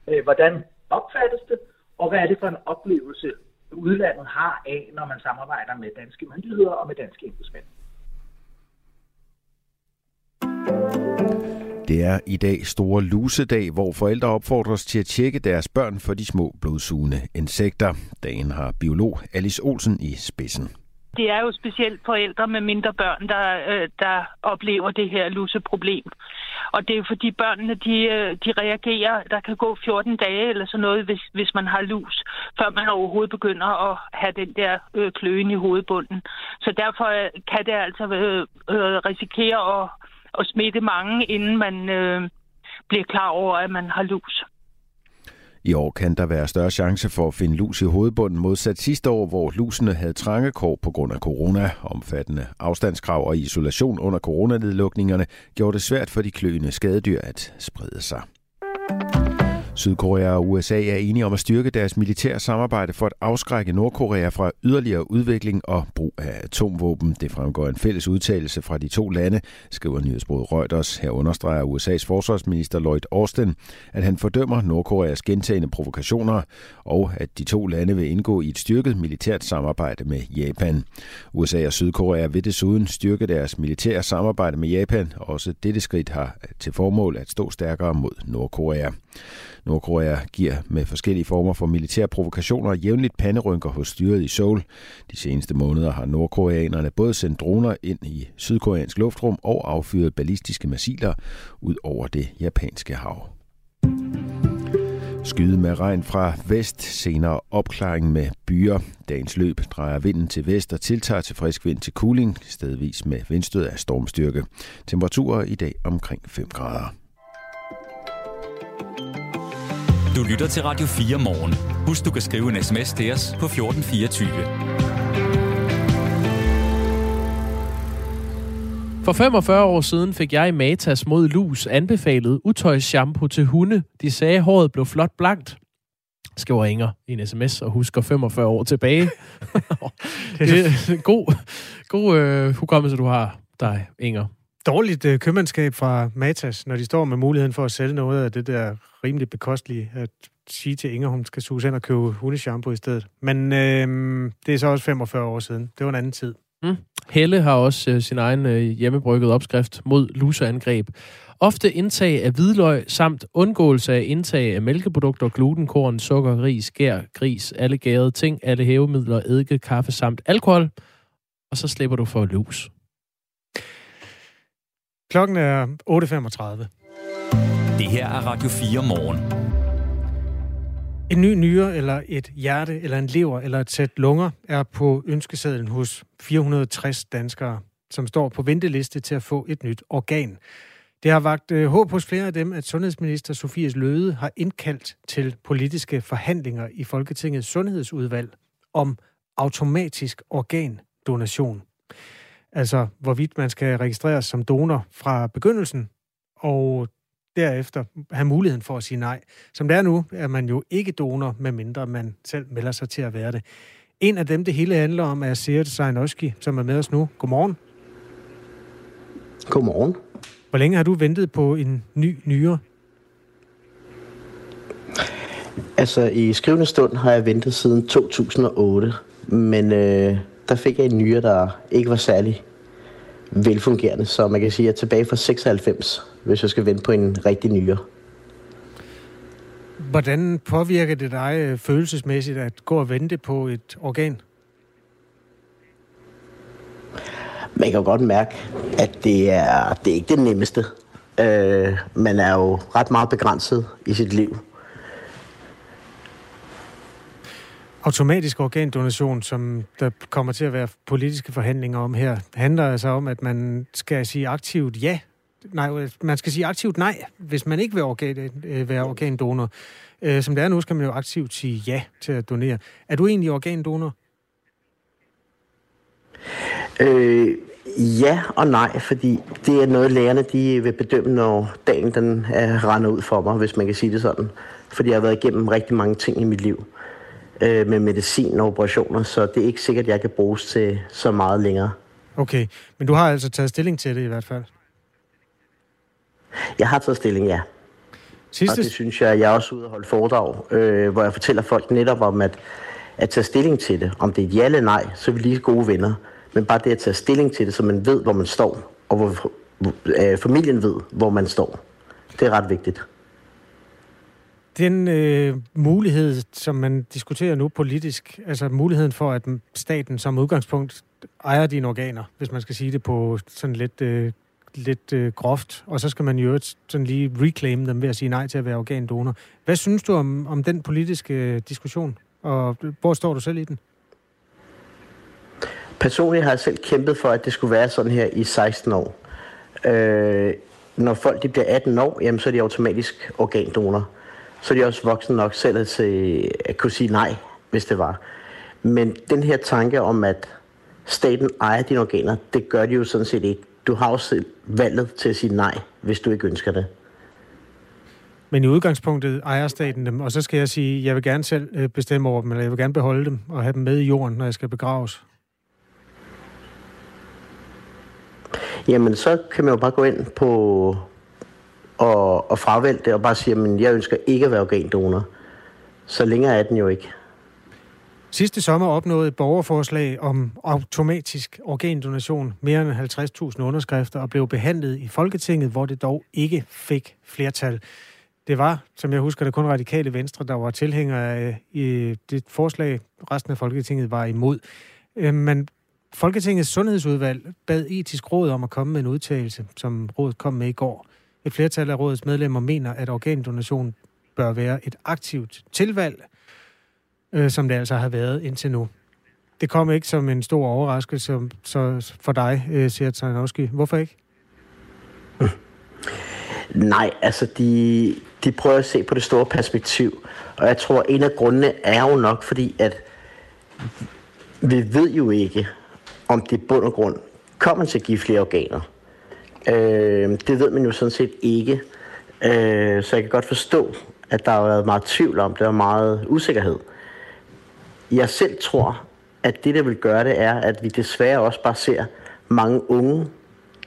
øh, hvordan opfattes det, og hvad er det for en oplevelse, udlandet har af, når man samarbejder med danske myndigheder og med danske embedsmænd. Det er i dag store lusedag, hvor forældre opfordres til at tjekke deres børn for de små blodsugende insekter. Dagen har biolog Alice Olsen i spidsen. Det er jo specielt forældre med mindre børn, der, øh, der oplever det her luseproblem. Og det er jo fordi børnene, de, øh, de reagerer, der kan gå 14 dage eller sådan noget, hvis, hvis man har lus, før man overhovedet begynder at have den der øh, kløen i hovedbunden. Så derfor øh, kan det altså øh, risikere at, og smitte mange, inden man øh, bliver klar over, at man har lus. I år kan der være større chance for at finde lus i hovedbunden modsat sidste år, hvor lusene havde trange kår på grund af corona. Omfattende afstandskrav og isolation under coronanedlukningerne gjorde det svært for de kløende skadedyr at sprede sig. Sydkorea og USA er enige om at styrke deres militære samarbejde for at afskrække Nordkorea fra yderligere udvikling og brug af atomvåben. Det fremgår en fælles udtalelse fra de to lande, skriver nyhedsbruget Reuters. Her understreger USA's forsvarsminister Lloyd Austin, at han fordømmer Nordkoreas gentagende provokationer, og at de to lande vil indgå i et styrket militært samarbejde med Japan. USA og Sydkorea vil desuden styrke deres militære samarbejde med Japan. Også dette skridt har til formål at stå stærkere mod Nordkorea. Nordkorea giver med forskellige former for militære provokationer jævnligt panderynker hos styret i Seoul. De seneste måneder har nordkoreanerne både sendt droner ind i sydkoreansk luftrum og affyret ballistiske missiler ud over det japanske hav. Skyde med regn fra vest, senere opklaring med byer. Dagens løb drejer vinden til vest og tiltager til frisk vind til kuling, stedvis med vindstød af stormstyrke. Temperaturer i dag omkring 5 grader. Du lytter til Radio 4 morgen. Husk, du kan skrive en sms til os på 1424. For 45 år siden fik jeg i Matas mod lus anbefalet utøjsshampoo til hunde. De sagde, at håret blev flot blankt skriver Inger i en sms og husker 45 år tilbage. det er en god, god øh, hukommelse, du har, dig, Inger. Dårligt øh, købmandskab fra Matas, når de står med muligheden for at sælge noget af det der rimelig bekostelige, at sige til Inger, hun skal suge ind og købe hundeshampoo i stedet. Men øh, det er så også 45 år siden. Det var en anden tid. Mm. Helle har også øh, sin egen øh, hjemmebrygget opskrift mod luseangreb. Ofte indtag af hvidløg samt undgåelse af indtag af mælkeprodukter, glutenkorn, sukker, ris, gær, gris, alle gærede ting, alle hævemidler, eddike, kaffe samt alkohol. Og så slipper du for lus. Klokken er 8.35. Det her er Radio 4 morgen. En ny nyre, eller et hjerte, eller en lever, eller et sæt lunger er på ønskesedlen hos 460 danskere, som står på venteliste til at få et nyt organ. Det har vagt øh, håb hos flere af dem, at sundhedsminister Sofies Løde har indkaldt til politiske forhandlinger i Folketingets sundhedsudvalg om automatisk organdonation. Altså, hvorvidt man skal registreres som donor fra begyndelsen, og derefter have muligheden for at sige nej. Som det er nu, er man jo ikke donor, medmindre man selv melder sig til at være det. En af dem, det hele handler om, er Seert Sejnoski, som er med os nu. Godmorgen. Godmorgen. Hvor længe har du ventet på en ny nyre? Altså, i skrivende stund har jeg ventet siden 2008, men øh, der fik jeg en nyre, der ikke var særlig velfungerende, så man kan sige, at jeg er tilbage fra 96, hvis jeg skal vente på en rigtig nyre. Hvordan påvirker det dig øh, følelsesmæssigt at gå og vente på et organ? Man kan godt mærke, at det er, det er ikke det nemmeste. Øh, man er jo ret meget begrænset i sit liv. Automatisk organdonation, som der kommer til at være politiske forhandlinger om her, handler altså om, at man skal sige aktivt ja. Nej, man skal sige aktivt nej, hvis man ikke vil organ, øh, være organdonor. Øh, som det er nu, skal man jo aktivt sige ja til at donere. Er du egentlig organdonor? Øh, ja og nej, fordi det er noget, lærerne de vil bedømme, når dagen den er render ud for mig, hvis man kan sige det sådan. Fordi jeg har været igennem rigtig mange ting i mit liv øh, med medicin og operationer, så det er ikke sikkert, at jeg kan bruges til så meget længere. Okay, men du har altså taget stilling til det i hvert fald? Jeg har taget stilling, ja. Sidste... Og det synes jeg, jeg er også ude og holde foredrag, øh, hvor jeg fortæller folk netop om, at, at tage stilling til det. Om det er et ja eller nej, så er vi lige gode venner. Men bare det at tage stilling til det, så man ved, hvor man står, og hvor øh, familien ved, hvor man står. Det er ret vigtigt. Den øh, mulighed, som man diskuterer nu politisk, altså muligheden for, at staten som udgangspunkt ejer dine organer, hvis man skal sige det på sådan lidt, øh, lidt øh, groft, og så skal man jo sådan lige reclaim dem ved at sige nej til at være organdonor. Hvad synes du om, om den politiske øh, diskussion, og hvor står du selv i den? Personligt har jeg selv kæmpet for, at det skulle være sådan her i 16 år. Øh, når folk de bliver 18 år, jamen, så er de automatisk organdonor. Så er de også voksne nok selv at, se, at kunne sige nej, hvis det var. Men den her tanke om, at staten ejer dine organer, det gør de jo sådan set ikke. Du har jo selv valget til at sige nej, hvis du ikke ønsker det. Men i udgangspunktet ejer staten dem, og så skal jeg sige, jeg vil gerne selv øh, bestemme over dem, eller jeg vil gerne beholde dem og have dem med i jorden, når jeg skal begraves. Jamen, så kan man jo bare gå ind på og, og fravælge det og bare sige, at jeg ønsker ikke at være organdonor. Så længere er den jo ikke. Sidste sommer opnåede et borgerforslag om automatisk organdonation mere end 50.000 underskrifter og blev behandlet i Folketinget, hvor det dog ikke fik flertal. Det var, som jeg husker det, kun radikale venstre, der var tilhængere af i det forslag. Resten af Folketinget var imod. Øh, men Folketingets sundhedsudvalg bad etisk råd om at komme med en udtalelse, som rådet kom med i går. Et flertal af rådets medlemmer mener, at organdonation bør være et aktivt tilvalg, øh, som det altså har været indtil nu. Det kom ikke som en stor overraskelse så for dig, øh, siger Tarnowski. Hvorfor ikke? Nej, altså de, de prøver at se på det store perspektiv. Og jeg tror, en af grundene er jo nok, fordi at vi ved jo ikke, om det bund og grund kommer til at give flere organer. Øh, det ved man jo sådan set ikke. Øh, så jeg kan godt forstå, at der har været meget tvivl om det og meget usikkerhed. Jeg selv tror, at det, der vil gøre det, er, at vi desværre også bare ser mange unge,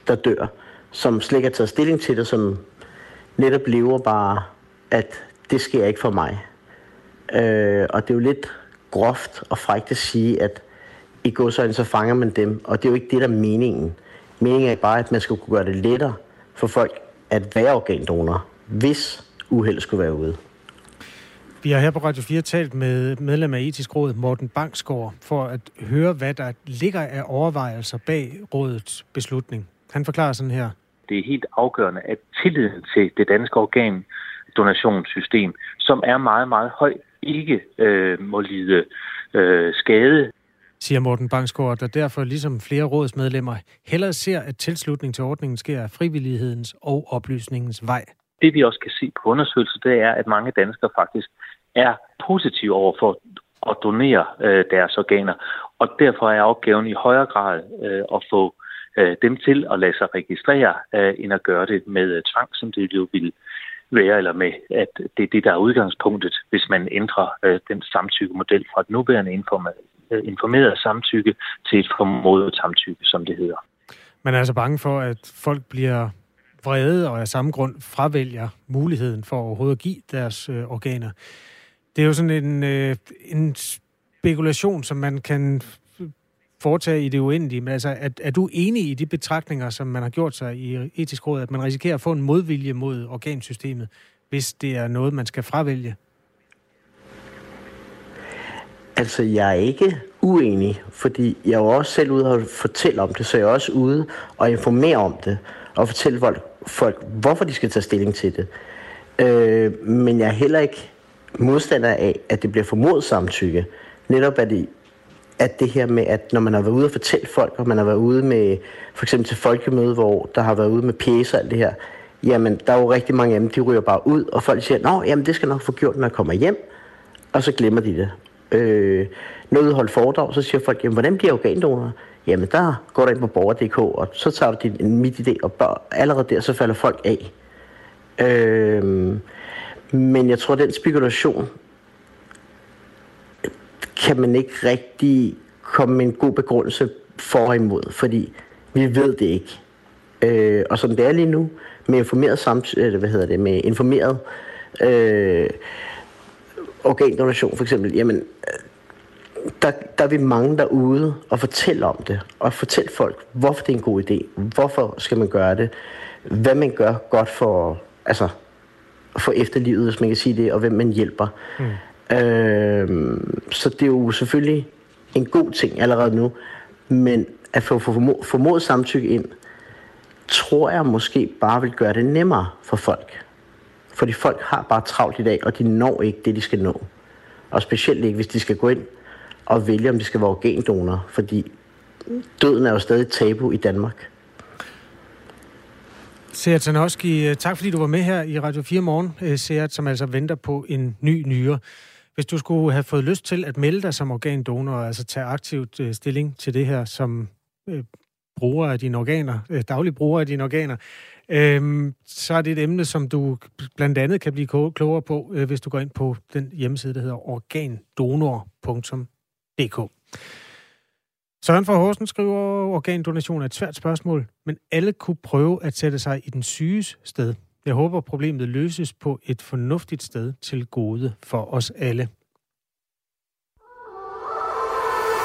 der dør, som slet ikke har taget stilling til det, som netop lever bare, at det sker ikke for mig. Øh, og det er jo lidt groft og frækt at sige, at i går så fanger man dem, og det er jo ikke det, der er meningen. Meningen er bare, at man skal kunne gøre det lettere for folk at være organdonor, hvis uheld skulle være ude. Vi har her på Radio 4 talt med medlem af etisk råd Morten Bangsgaard for at høre, hvad der ligger af overvejelser bag rådets beslutning. Han forklarer sådan her. Det er helt afgørende, at tilliden til det danske organdonationssystem, som er meget, meget høj, ikke øh, må lide øh, skade. Siger Morten Bangsgaard, der derfor ligesom flere rådsmedlemmer hellere ser, at tilslutning til ordningen sker af frivillighedens og oplysningens vej. Det vi også kan se på undersøgelser, det er, at mange danskere faktisk er positive over for at donere øh, deres organer. Og derfor er opgaven i højere grad øh, at få øh, dem til at lade sig registrere, øh, end at gøre det med øh, tvang, som det jo ville være, eller med, at det er det, der er udgangspunktet, hvis man ændrer øh, den samtykkemodel fra den nuværende øh, Øh, informeret samtykke til et formodet samtykke, som det hedder. Man er altså bange for, at folk bliver vrede og af samme grund fravælger muligheden for overhovedet at give deres øh, organer. Det er jo sådan en, øh, en spekulation, som man kan foretage i det uendelige. Men altså, er, er du enig i de betragtninger, som man har gjort sig i etisk råd, at man risikerer at få en modvilje mod organsystemet, hvis det er noget, man skal fravælge? Altså, jeg er ikke uenig, fordi jeg er jo også selv ude og fortælle om det, så jeg er også ude og informere om det, og fortælle folk, folk hvorfor de skal tage stilling til det. Øh, men jeg er heller ikke modstander af, at det bliver formodet samtykke. Netop at, det, at det her med, at når man har været ude og fortælle folk, og man har været ude med, for eksempel til folkemøde, hvor der har været ude med pjæser og alt det her, jamen der er jo rigtig mange af dem, de ryger bare ud, og folk siger, nå, jamen det skal nok få gjort, når jeg kommer hjem, og så glemmer de det. Øh, noget du foredrag, så siger folk, jamen hvordan bliver organdonor? Jamen der går du ind på borger.dk, og så tager du din mit idé, og bare, allerede der, så falder folk af. Øh, men jeg tror, at den spekulation kan man ikke rigtig komme med en god begrundelse for og imod, fordi vi ved det ikke. Øh, og som det er lige nu, med informeret samt, øh, hvad hedder det, med informeret øh, organdonation for eksempel, jamen, der, der er vi mange derude og fortælle om det, og fortælle folk, hvorfor det er en god idé, hvorfor skal man gøre det, hvad man gør godt for, altså, for efterlivet, hvis man kan sige det, og hvem man hjælper. Mm. Øh, så det er jo selvfølgelig en god ting allerede nu, men at få formodet samtykke ind, tror jeg måske bare vil gøre det nemmere for folk. Fordi folk har bare travlt i dag, og de når ikke det, de skal nå. Og specielt ikke, hvis de skal gå ind og vælge, om de skal være organdonor, fordi døden er jo stadig tabu i Danmark. Seat Sanoski, øh, tak fordi du var med her i Radio 4 morgen. Øh, Seat, som altså venter på en ny nyre. Hvis du skulle have fået lyst til at melde dig som organdonor, altså tage aktivt øh, stilling til det her som bruger af dine organer, daglig bruger af dine organer, øhm, så er det et emne, som du blandt andet kan blive klogere på, øh, hvis du går ind på den hjemmeside, der hedder organdonor.dk. Søren fra Horsen skriver, organdonation er et svært spørgsmål, men alle kunne prøve at sætte sig i den syges sted. Jeg håber, problemet løses på et fornuftigt sted til gode for os alle.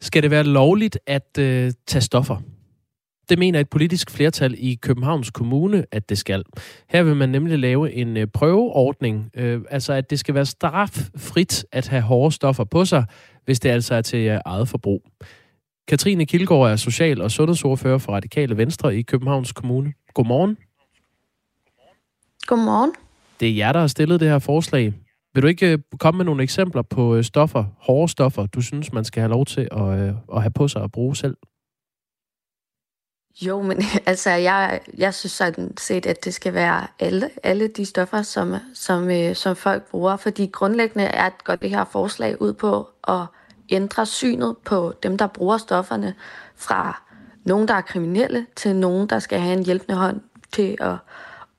Skal det være lovligt at øh, tage stoffer? Det mener et politisk flertal i Københavns Kommune, at det skal. Her vil man nemlig lave en øh, prøveordning, øh, altså at det skal være straffrit at have hårde stoffer på sig, hvis det altså er til øh, eget forbrug. Katrine Kilgaard er social- og sundhedsordfører for Radikale Venstre i Københavns Kommune. Godmorgen. Godmorgen. Det er jer, der har stillet det her forslag. Vil du ikke øh, komme med nogle eksempler på øh, stoffer, hårde stoffer, du synes, man skal have lov til at, øh, at have på sig og bruge selv? Jo, men altså, jeg, jeg synes sådan set, at det skal være alle, alle de stoffer, som, som, øh, som folk bruger, fordi grundlæggende er godt det her forslag ud på at ændre synet på dem, der bruger stofferne fra nogen, der er kriminelle, til nogen, der skal have en hjælpende hånd til at,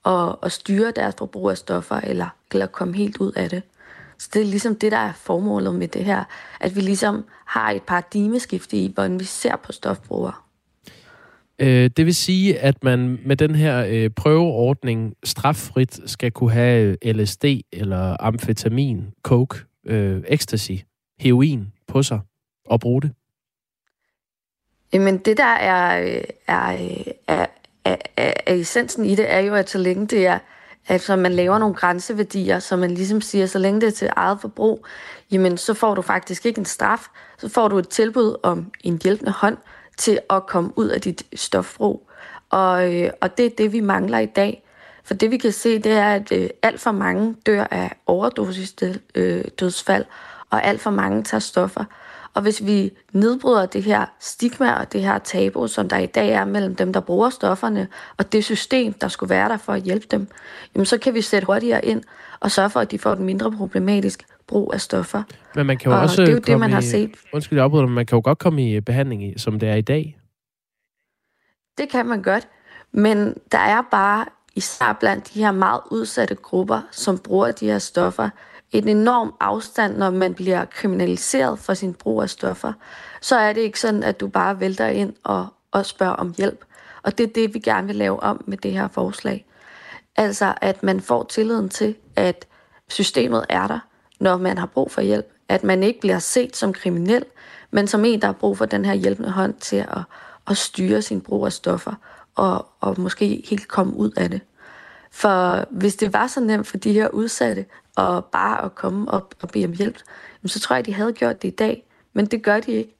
at, at styre deres forbrug af stoffer, eller, eller komme helt ud af det. Så det er ligesom det, der er formålet med det her, at vi ligesom har et paradigmeskifte i, hvordan vi ser på stofbrugere. Øh, det vil sige, at man med den her øh, prøveordning straffrit skal kunne have LSD eller amfetamin, coke, øh, ecstasy, heroin på sig og bruge det? Jamen det der er, øh, er, er, er, er, er essensen i det, er jo, at så længe det er, altså man laver nogle grænseværdier, så man ligesom siger, så længe det er til eget forbrug, jamen så får du faktisk ikke en straf, så får du et tilbud om en hjælpende hånd til at komme ud af dit stofbrug. Og, øh, og det er det, vi mangler i dag. For det vi kan se, det er, at øh, alt for mange dør af overdosis øh, dødsfald, og alt for mange tager stoffer. Og hvis vi nedbryder det her stigma og det her tabu, som der i dag er mellem dem, der bruger stofferne, og det system, der skulle være der for at hjælpe dem, jamen så kan vi sætte hurtigere ind og sørge for, at de får et mindre problematisk brug af stoffer. Men man kan jo og også det er jo det, man i, har set. Undskyld, jeg afbryder, men man kan jo godt komme i behandling, i, som det er i dag. Det kan man godt, men der er bare især blandt de her meget udsatte grupper, som bruger de her stoffer, en enorm afstand, når man bliver kriminaliseret for sin brug af stoffer. Så er det ikke sådan, at du bare vælter ind og, og spørger om hjælp. Og det er det, vi gerne vil lave om med det her forslag. Altså, at man får tilliden til, at systemet er der, når man har brug for hjælp. At man ikke bliver set som kriminel, men som en, der har brug for den her hjælpende hånd til at, at styre sin brug af stoffer og, og måske helt komme ud af det. For hvis det var så nemt for de her udsatte og bare at komme op og bede om hjælp, så tror jeg, de havde gjort det i dag. Men det gør de ikke.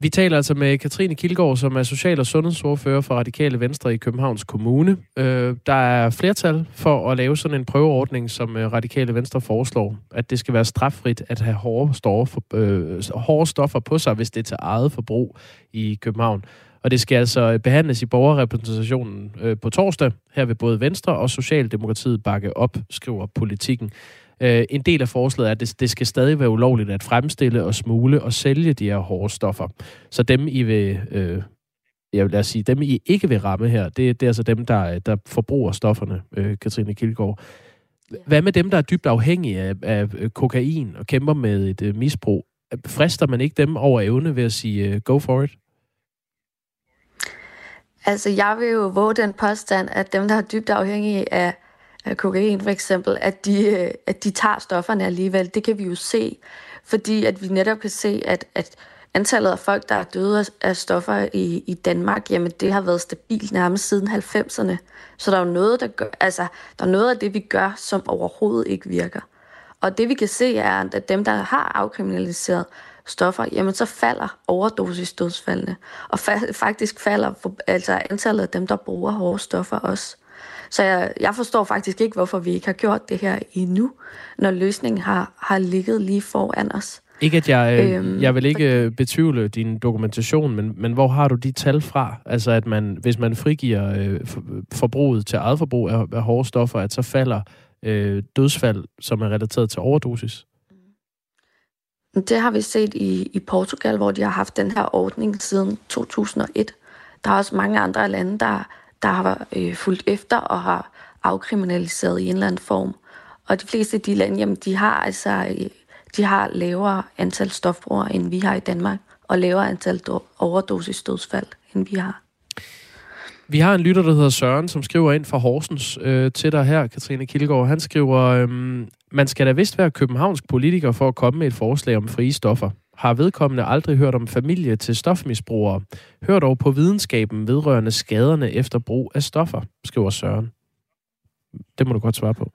Vi taler altså med Katrine Kilgaard, som er social- og sundhedsordfører for Radikale Venstre i Københavns Kommune. Øh, der er flertal for at lave sådan en prøveordning, som øh, Radikale Venstre foreslår, at det skal være straffrit at have hårde stoffer, øh, hårde stoffer på sig, hvis det er til eget forbrug i København. Og det skal altså behandles i borgerrepræsentationen øh, på torsdag. Her vil både Venstre og Socialdemokratiet bakke op, skriver politikken. Øh, en del af forslaget er, at det, det skal stadig være ulovligt at fremstille og smule og sælge de her hårde stoffer. Så dem, I vil... Øh, jeg vil lade sige, dem I ikke vil ramme her, det, det er altså dem, der, der forbruger stofferne, øh, Katrine Kildgaard. Hvad med dem, der er dybt afhængige af, af kokain og kæmper med et øh, misbrug? Frister man ikke dem over evne ved at sige, øh, go for it? Altså, jeg vil jo våge den påstand, at dem, der er dybt afhængige af, af kokain for eksempel, at de, øh, at de tager stofferne alligevel. Det kan vi jo se, fordi at vi netop kan se, at, at antallet af folk, der er døde af stoffer i, i Danmark, jamen det har været stabilt nærmest siden 90'erne. Så der er jo noget, der, gør, altså, der er noget af det, vi gør, som overhovedet ikke virker. Og det vi kan se er, at dem, der har afkriminaliseret stoffer, jamen så falder overdosis dødsfaldene. Og fa- faktisk falder for, altså antallet af dem, der bruger hårde stoffer også. Så jeg, jeg forstår faktisk ikke, hvorfor vi ikke har gjort det her endnu, når løsningen har, har ligget lige foran os. Ikke at jeg, øh, øhm, jeg vil ikke øh, betvivle din dokumentation, men, men hvor har du de tal fra? Altså at man, hvis man frigiver øh, forbruget til eget forbrug af, af hårde stoffer, at så falder øh, dødsfald, som er relateret til overdosis? Det har vi set i, i Portugal, hvor de har haft den her ordning siden 2001. Der er også mange andre lande, der, der har øh, fulgt efter og har afkriminaliseret i en eller anden form. Og de fleste af de lande, jamen, de har altså øh, de har lavere antal stofbrugere, end vi har i Danmark, og lavere antal overdosisdødsfald, end vi har. Vi har en lytter, der hedder Søren, som skriver ind fra Horsens øh, til dig her, Katrine Kilgaard. Han skriver, øh, man skal da vist være københavnsk politiker for at komme med et forslag om frie stoffer. Har vedkommende aldrig hørt om familie til stofmisbrugere. Hør dog på videnskaben vedrørende skaderne efter brug af stoffer, skriver Søren. Det må du godt svare på.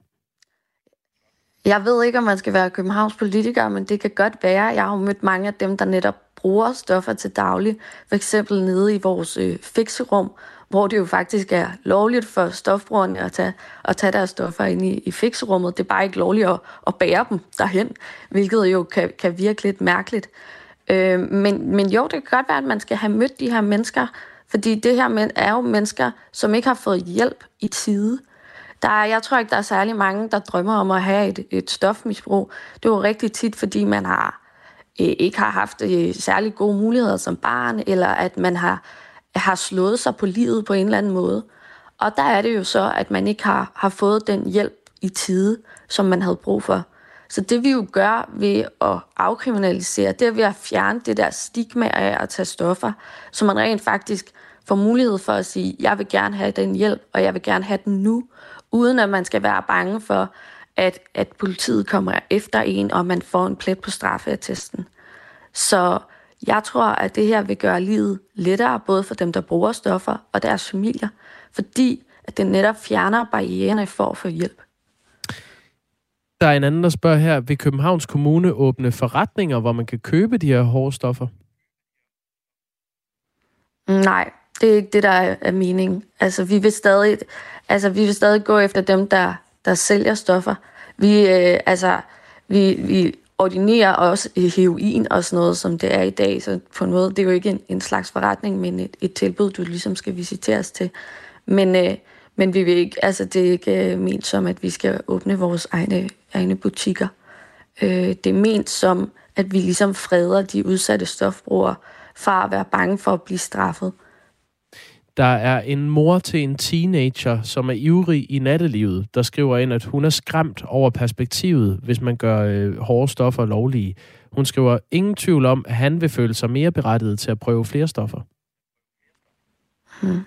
Jeg ved ikke, om man skal være Københavns politiker, men det kan godt være. Jeg har mødt mange af dem, der netop bruger stoffer til daglig. For eksempel nede i vores øh, fikserum, hvor det jo faktisk er lovligt for stofbrugerne at tage, at tage deres stoffer ind i, i fikserummet. Det er bare ikke lovligt at, at bære dem derhen, hvilket jo kan, kan virke lidt mærkeligt. Øh, men, men jo, det kan godt være, at man skal have mødt de her mennesker, fordi det her er jo mennesker, som ikke har fået hjælp i tide. Der er, jeg tror ikke, der er særlig mange, der drømmer om at have et, et stofmisbrug. Det er jo rigtig tit, fordi man har øh, ikke har haft øh, særlig gode muligheder som barn, eller at man har, har slået sig på livet på en eller anden måde. Og der er det jo så, at man ikke har, har fået den hjælp i tide, som man havde brug for. Så det vi jo gør ved at afkriminalisere, det er ved at fjerne det der stigma af at tage stoffer, så man rent faktisk får mulighed for at sige, jeg vil gerne have den hjælp, og jeg vil gerne have den nu, uden at man skal være bange for, at, at politiet kommer efter en, og man får en plet på straffeattesten. Så jeg tror, at det her vil gøre livet lettere, både for dem, der bruger stoffer og deres familier, fordi at det netop fjerner barriererne for at få hjælp. Der er en anden, der spørger her, vil Københavns Kommune åbne forretninger, hvor man kan købe de her hårde stoffer? Nej, det er ikke det, der er, meningen. Altså, vi vil stadig, altså, vi vil stadig gå efter dem, der, der sælger stoffer. Vi, øh, altså, vi, vi ordinerer også heroin og sådan noget, som det er i dag. Så på en måde, det er jo ikke en, en slags forretning, men et, et tilbud, du ligesom skal visiteres til. Men, øh, men vi vil ikke, altså, det er ikke øh, ment som, at vi skal åbne vores egne, egne butikker. Øh, det er ment som, at vi ligesom freder de udsatte stofbrugere fra at være bange for at blive straffet. Der er en mor til en teenager, som er ivrig i nattelivet, der skriver ind, at hun er skræmt over perspektivet, hvis man gør øh, hårde stoffer lovlige. Hun skriver ingen tvivl om, at han vil føle sig mere berettiget til at prøve flere stoffer. Hmm.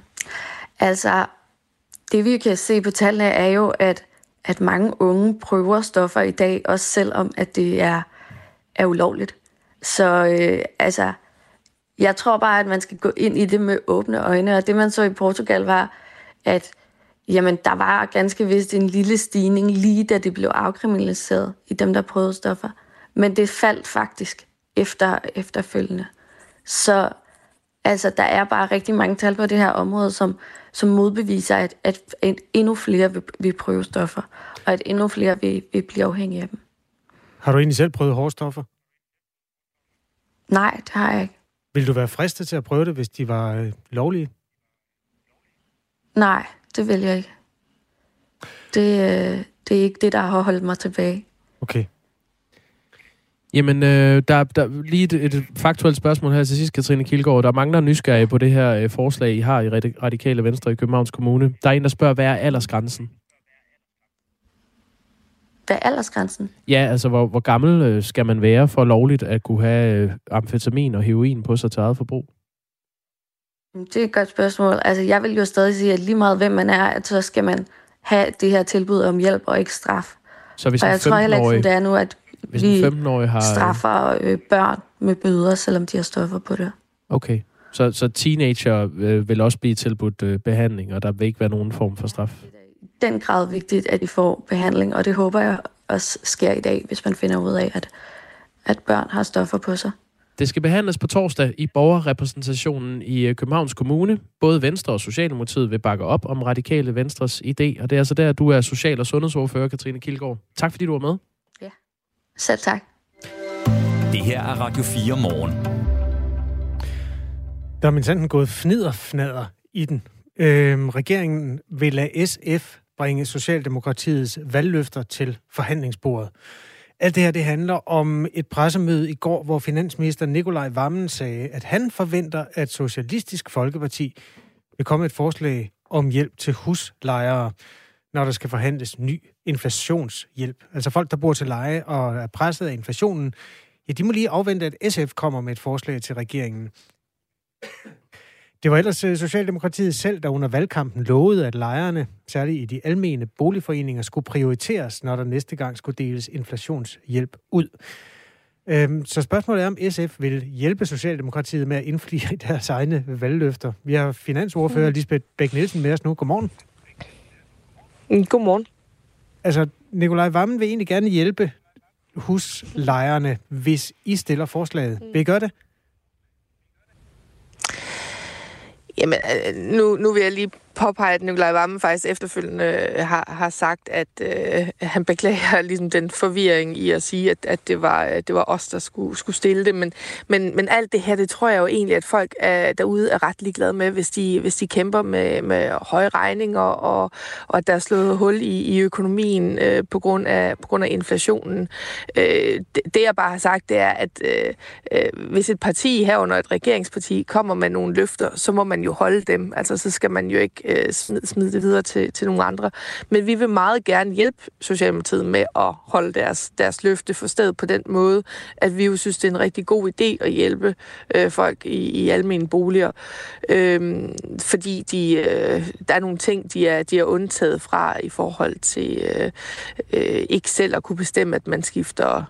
Altså, det vi kan se på tallene er jo, at, at mange unge prøver stoffer i dag, også selvom at det er, er ulovligt. Så øh, altså, jeg tror bare, at man skal gå ind i det med åbne øjne, og det man så i Portugal var, at jamen, der var ganske vist en lille stigning lige da det blev afkriminaliseret i dem, der prøvede stoffer. Men det faldt faktisk efter, efterfølgende. Så altså, der er bare rigtig mange tal på det her område, som, som modbeviser, at, at, endnu flere vil, vil prøve stoffer, og at endnu flere vil, vil blive afhængige af dem. Har du egentlig selv prøvet hårde stoffer? Nej, det har jeg ikke. Vil du være fristet til at prøve det, hvis de var øh, lovlige? Nej, det vil jeg ikke. Det, øh, det er ikke det, der har holdt mig tilbage. Okay. Jamen, øh, der, der lige et, et faktuelt spørgsmål her til sidst, Katrine Kilgaard. Der er mange, der er nysgerrige på det her øh, forslag, I har i Radikale Venstre i Københavns Kommune. Der er en, der spørger, hvad er aldersgrænsen? Hvad er aldersgrænsen? Ja, altså hvor, hvor gammel øh, skal man være for lovligt at kunne have øh, amfetamin og heroin på sig til eget forbrug? Det er et godt spørgsmål. Altså, jeg vil jo stadig sige, at lige meget hvem man er, at så skal man have det her tilbud om hjælp og ikke straf. Så hvis og jeg tror heller ikke, som det er nu, at hvis vi 15 har... straffer øh, børn med bøder, selvom de har stoffer på det. Okay. Så, så teenager øh, vil også blive tilbudt øh, behandling, og der vil ikke være nogen form for straf? Den grad vigtigt, at de får behandling, og det håber jeg også sker i dag, hvis man finder ud af, at, at børn har stoffer på sig. Det skal behandles på torsdag i borgerrepræsentationen i øh, Københavns Kommune. Både Venstre og Socialdemokratiet vil bakke op om Radikale Venstres idé, og det er altså der, du er social- og sundhedsordfører, Katrine Kilgaard. Tak fordi du var med. Ja, selv tak. Det her er Radio 4 morgen. Der er min gået fnider fnader i den. Øhm, regeringen vil lade SF bringe Socialdemokratiets valgløfter til forhandlingsbordet. Alt det her det handler om et pressemøde i går, hvor finansminister Nikolaj Vammen sagde, at han forventer, at Socialistisk Folkeparti vil komme et forslag om hjælp til huslejere, når der skal forhandles ny inflationshjælp. Altså folk, der bor til leje og er presset af inflationen, ja, de må lige afvente, at SF kommer med et forslag til regeringen. Det var ellers øh, Socialdemokratiet selv, der under valgkampen lovede, at lejerne, særligt i de almene boligforeninger, skulle prioriteres, når der næste gang skulle deles inflationshjælp ud. Øhm, så spørgsmålet er, om SF vil hjælpe Socialdemokratiet med at indfri deres egne valgløfter. Vi har finansordfører Lisbeth Bæk Nielsen med os nu. Godmorgen. Mm, godmorgen. Altså, Nikolaj Vammen vil egentlig gerne hjælpe huslejerne, hvis I stiller forslaget. Vil I gøre det? Jamen, øh, nu, nu vil jeg lige påpege, at Nikolaj Vammen faktisk efterfølgende øh, har, har sagt, at øh, han beklager ligesom den forvirring i at sige, at, at det, var, øh, det var os, der skulle, skulle stille det. Men, men, men alt det her, det tror jeg jo egentlig, at folk er, derude er ret ligeglade med, hvis de, hvis de kæmper med, med høje regninger, og, og at der er slået hul i, i økonomien øh, på, grund af, på grund af inflationen. Øh, det, det, jeg bare har sagt, det er, at øh, øh, hvis et parti herunder et regeringsparti kommer med nogle løfter, så må man jo holde dem. Altså, så skal man jo ikke øh, smide, smide det videre til, til nogle andre. Men vi vil meget gerne hjælpe Socialdemokratiet med at holde deres, deres løfte for stedet på den måde, at vi jo synes, det er en rigtig god idé at hjælpe øh, folk i, i almindelige boliger. Øh, fordi de, øh, der er nogle ting, de er, de er undtaget fra i forhold til øh, øh, ikke selv at kunne bestemme, at man skifter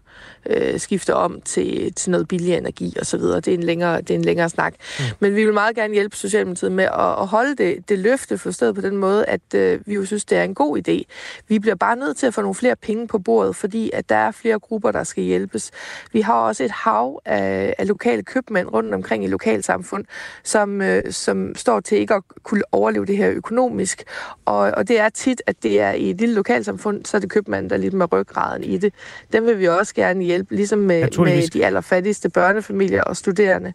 øh, skifter om til, til noget billig energi osv. Det er en længere, det er en længere snak. Mm. Men vi vil meget gerne hjælpe Socialdemokratiet med at, at holde det, det løfte forstået på den måde, at øh, vi jo synes, det er en god idé. Vi bliver bare nødt til at få nogle flere penge på bordet, fordi at der er flere grupper, der skal hjælpes. Vi har også et hav af, af lokale købmænd rundt omkring i lokalsamfund, som, øh, som står til ikke at kunne overleve det her økonomisk. Og, og det er tit, at det er i et lille lokalsamfund, så er det købmanden, der er lidt med ryggraden i det. Dem vil vi også gerne hjælpe, ligesom med, med de allerfattigste børnefamilier og studerende.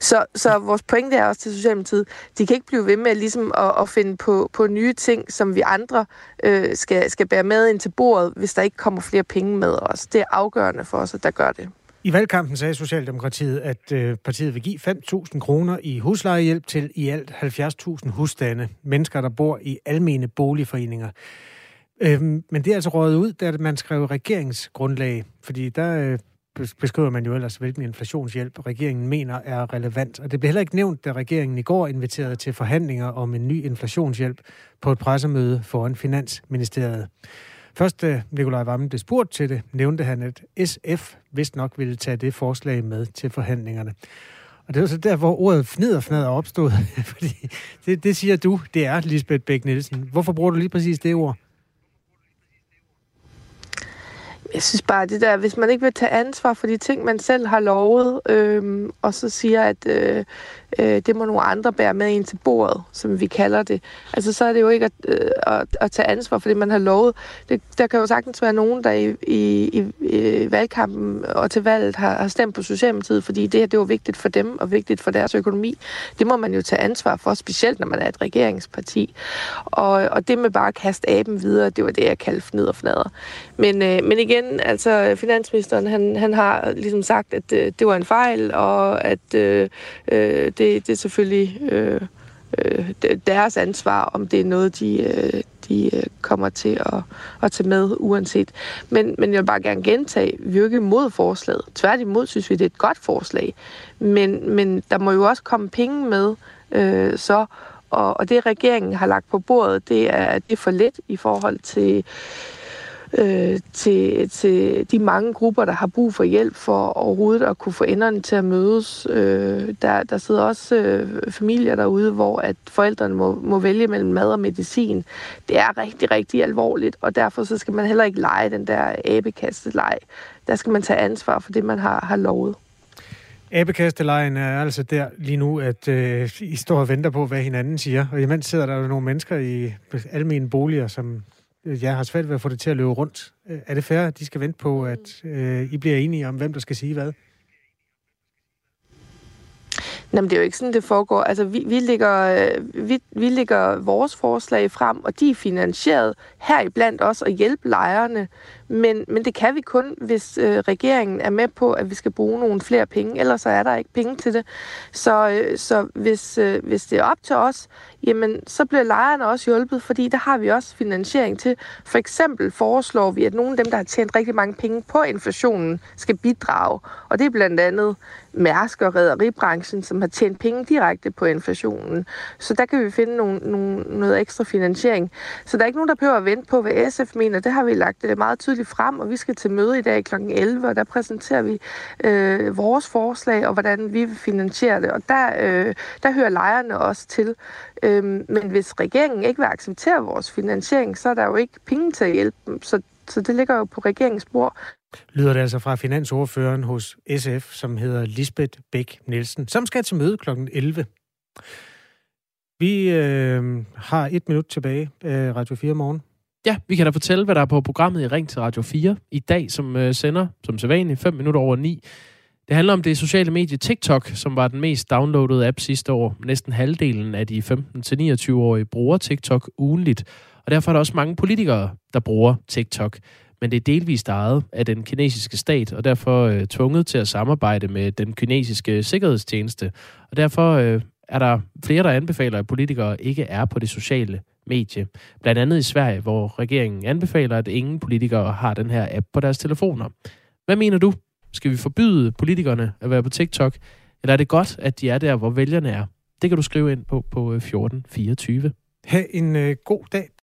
Så, så vores pointe er også til Socialdemokratiet, de kan ikke blive ved med ligesom at, at finde på, på nye ting, som vi andre øh, skal, skal bære med ind til bordet, hvis der ikke kommer flere penge med os. Det er afgørende for os, at der gør det. I valgkampen sagde Socialdemokratiet, at øh, partiet vil give 5.000 kroner i huslejehjælp til i alt 70.000 husstande, mennesker, der bor i almene boligforeninger. Øhm, men det er altså røget ud, da man skrev regeringsgrundlag, fordi der øh, beskriver man jo ellers, hvilken inflationshjælp regeringen mener er relevant. Og det blev heller ikke nævnt, da regeringen i går inviterede til forhandlinger om en ny inflationshjælp på et pressemøde foran Finansministeriet. Først øh, da Nikolaj Vammen blev spurgt til det, nævnte han, at SF vist nok ville tage det forslag med til forhandlingerne. Og det er så der, hvor ordet fnid og opstod, fordi det, det siger du, det er Lisbeth Bæk Nielsen. Hvorfor bruger du lige præcis det ord? Jeg synes bare, det der, hvis man ikke vil tage ansvar for de ting, man selv har lovet, øh, og så siger, at øh, øh, det må nogle andre bære med ind til bordet, som vi kalder det. Altså, så er det jo ikke at, øh, at, at tage ansvar for det, man har lovet. Det, der kan jo sagtens være nogen, der i, i, i, i valgkampen og til valget har, har stemt på Socialdemokratiet, fordi det her, det var vigtigt for dem og vigtigt for deres økonomi. Det må man jo tage ansvar for, specielt når man er et regeringsparti. Og, og det med bare at kaste aben videre, det var det, jeg kaldte fnid og fnader. Men, øh, men igen, altså finansministeren, han, han har ligesom sagt, at øh, det var en fejl, og at øh, øh, det, det er selvfølgelig øh, øh, deres ansvar, om det er noget, de, øh, de øh, kommer til at, at tage med uanset. Men, men jeg vil bare gerne gentage, vi er jo ikke imod forslaget. Tværtimod synes vi, det er et godt forslag. Men, men der må jo også komme penge med, øh, så og, og det regeringen har lagt på bordet, det er, det er for lidt i forhold til øh, til, til de mange grupper, der har brug for hjælp for overhovedet at kunne få enderne til at mødes. Øh, der, der sidder også øh, familier derude, hvor at forældrene må, må vælge mellem mad og medicin. Det er rigtig, rigtig alvorligt, og derfor så skal man heller ikke lege den der abekastelej. Der skal man tage ansvar for det, man har, har lovet. Abekastelejen er altså der lige nu, at øh, I står og venter på, hvad hinanden siger. Og imens sidder der jo nogle mennesker i almindelige boliger, som jeg har svært ved at få det til at løbe rundt. Øh, er det fair, at de skal vente på, at øh, I bliver enige om, hvem der skal sige hvad? Jamen, det er jo ikke sådan, det foregår. Altså, vi, vi, lægger, øh, vi, vi lægger vores forslag frem, og de er finansieret heriblandt også at hjælpe lejerne. Men, men det kan vi kun, hvis øh, regeringen er med på, at vi skal bruge nogle flere penge. Ellers så er der ikke penge til det. Så, øh, så hvis, øh, hvis det er op til os, jamen, så bliver lejerne også hjulpet, fordi der har vi også finansiering til. For eksempel foreslår vi, at nogle af dem, der har tjent rigtig mange penge på inflationen, skal bidrage. Og det er blandt andet Mærsk og rædderibranchen, som har tjent penge direkte på inflationen. Så der kan vi finde nogle, nogle, noget ekstra finansiering. Så der er ikke nogen, der behøver at vente på, hvad SF mener. Det har vi lagt øh, meget tydeligt frem, og vi skal til møde i dag kl. 11, og der præsenterer vi øh, vores forslag, og hvordan vi vil finansiere det. Og der, øh, der hører lejerne også til. Øh, men hvis regeringen ikke vil acceptere vores finansiering, så er der jo ikke penge til at hjælpe dem. Så, så det ligger jo på regeringens bord. Lyder det altså fra finansordføreren hos SF, som hedder Lisbeth Bæk Nielsen, som skal til møde kl. 11. Vi øh, har et minut tilbage af Radio 4 morgen. Ja, vi kan da fortælle, hvad der er på programmet i Ring til Radio 4 i dag, som øh, sender, som sædvanligt, 5 minutter over 9. Det handler om det sociale medie TikTok, som var den mest downloadede app sidste år. Næsten halvdelen af de 15-29-årige bruger TikTok ugenligt, og derfor er der også mange politikere, der bruger TikTok. Men det er delvist ejet af den kinesiske stat, og derfor øh, tvunget til at samarbejde med den kinesiske sikkerhedstjeneste. Og derfor øh, er der flere, der anbefaler, at politikere ikke er på det sociale medie. Blandt andet i Sverige, hvor regeringen anbefaler, at ingen politikere har den her app på deres telefoner. Hvad mener du? Skal vi forbyde politikerne at være på TikTok? Eller er det godt, at de er der, hvor vælgerne er? Det kan du skrive ind på på øh, 1424. Ha' en øh, god dag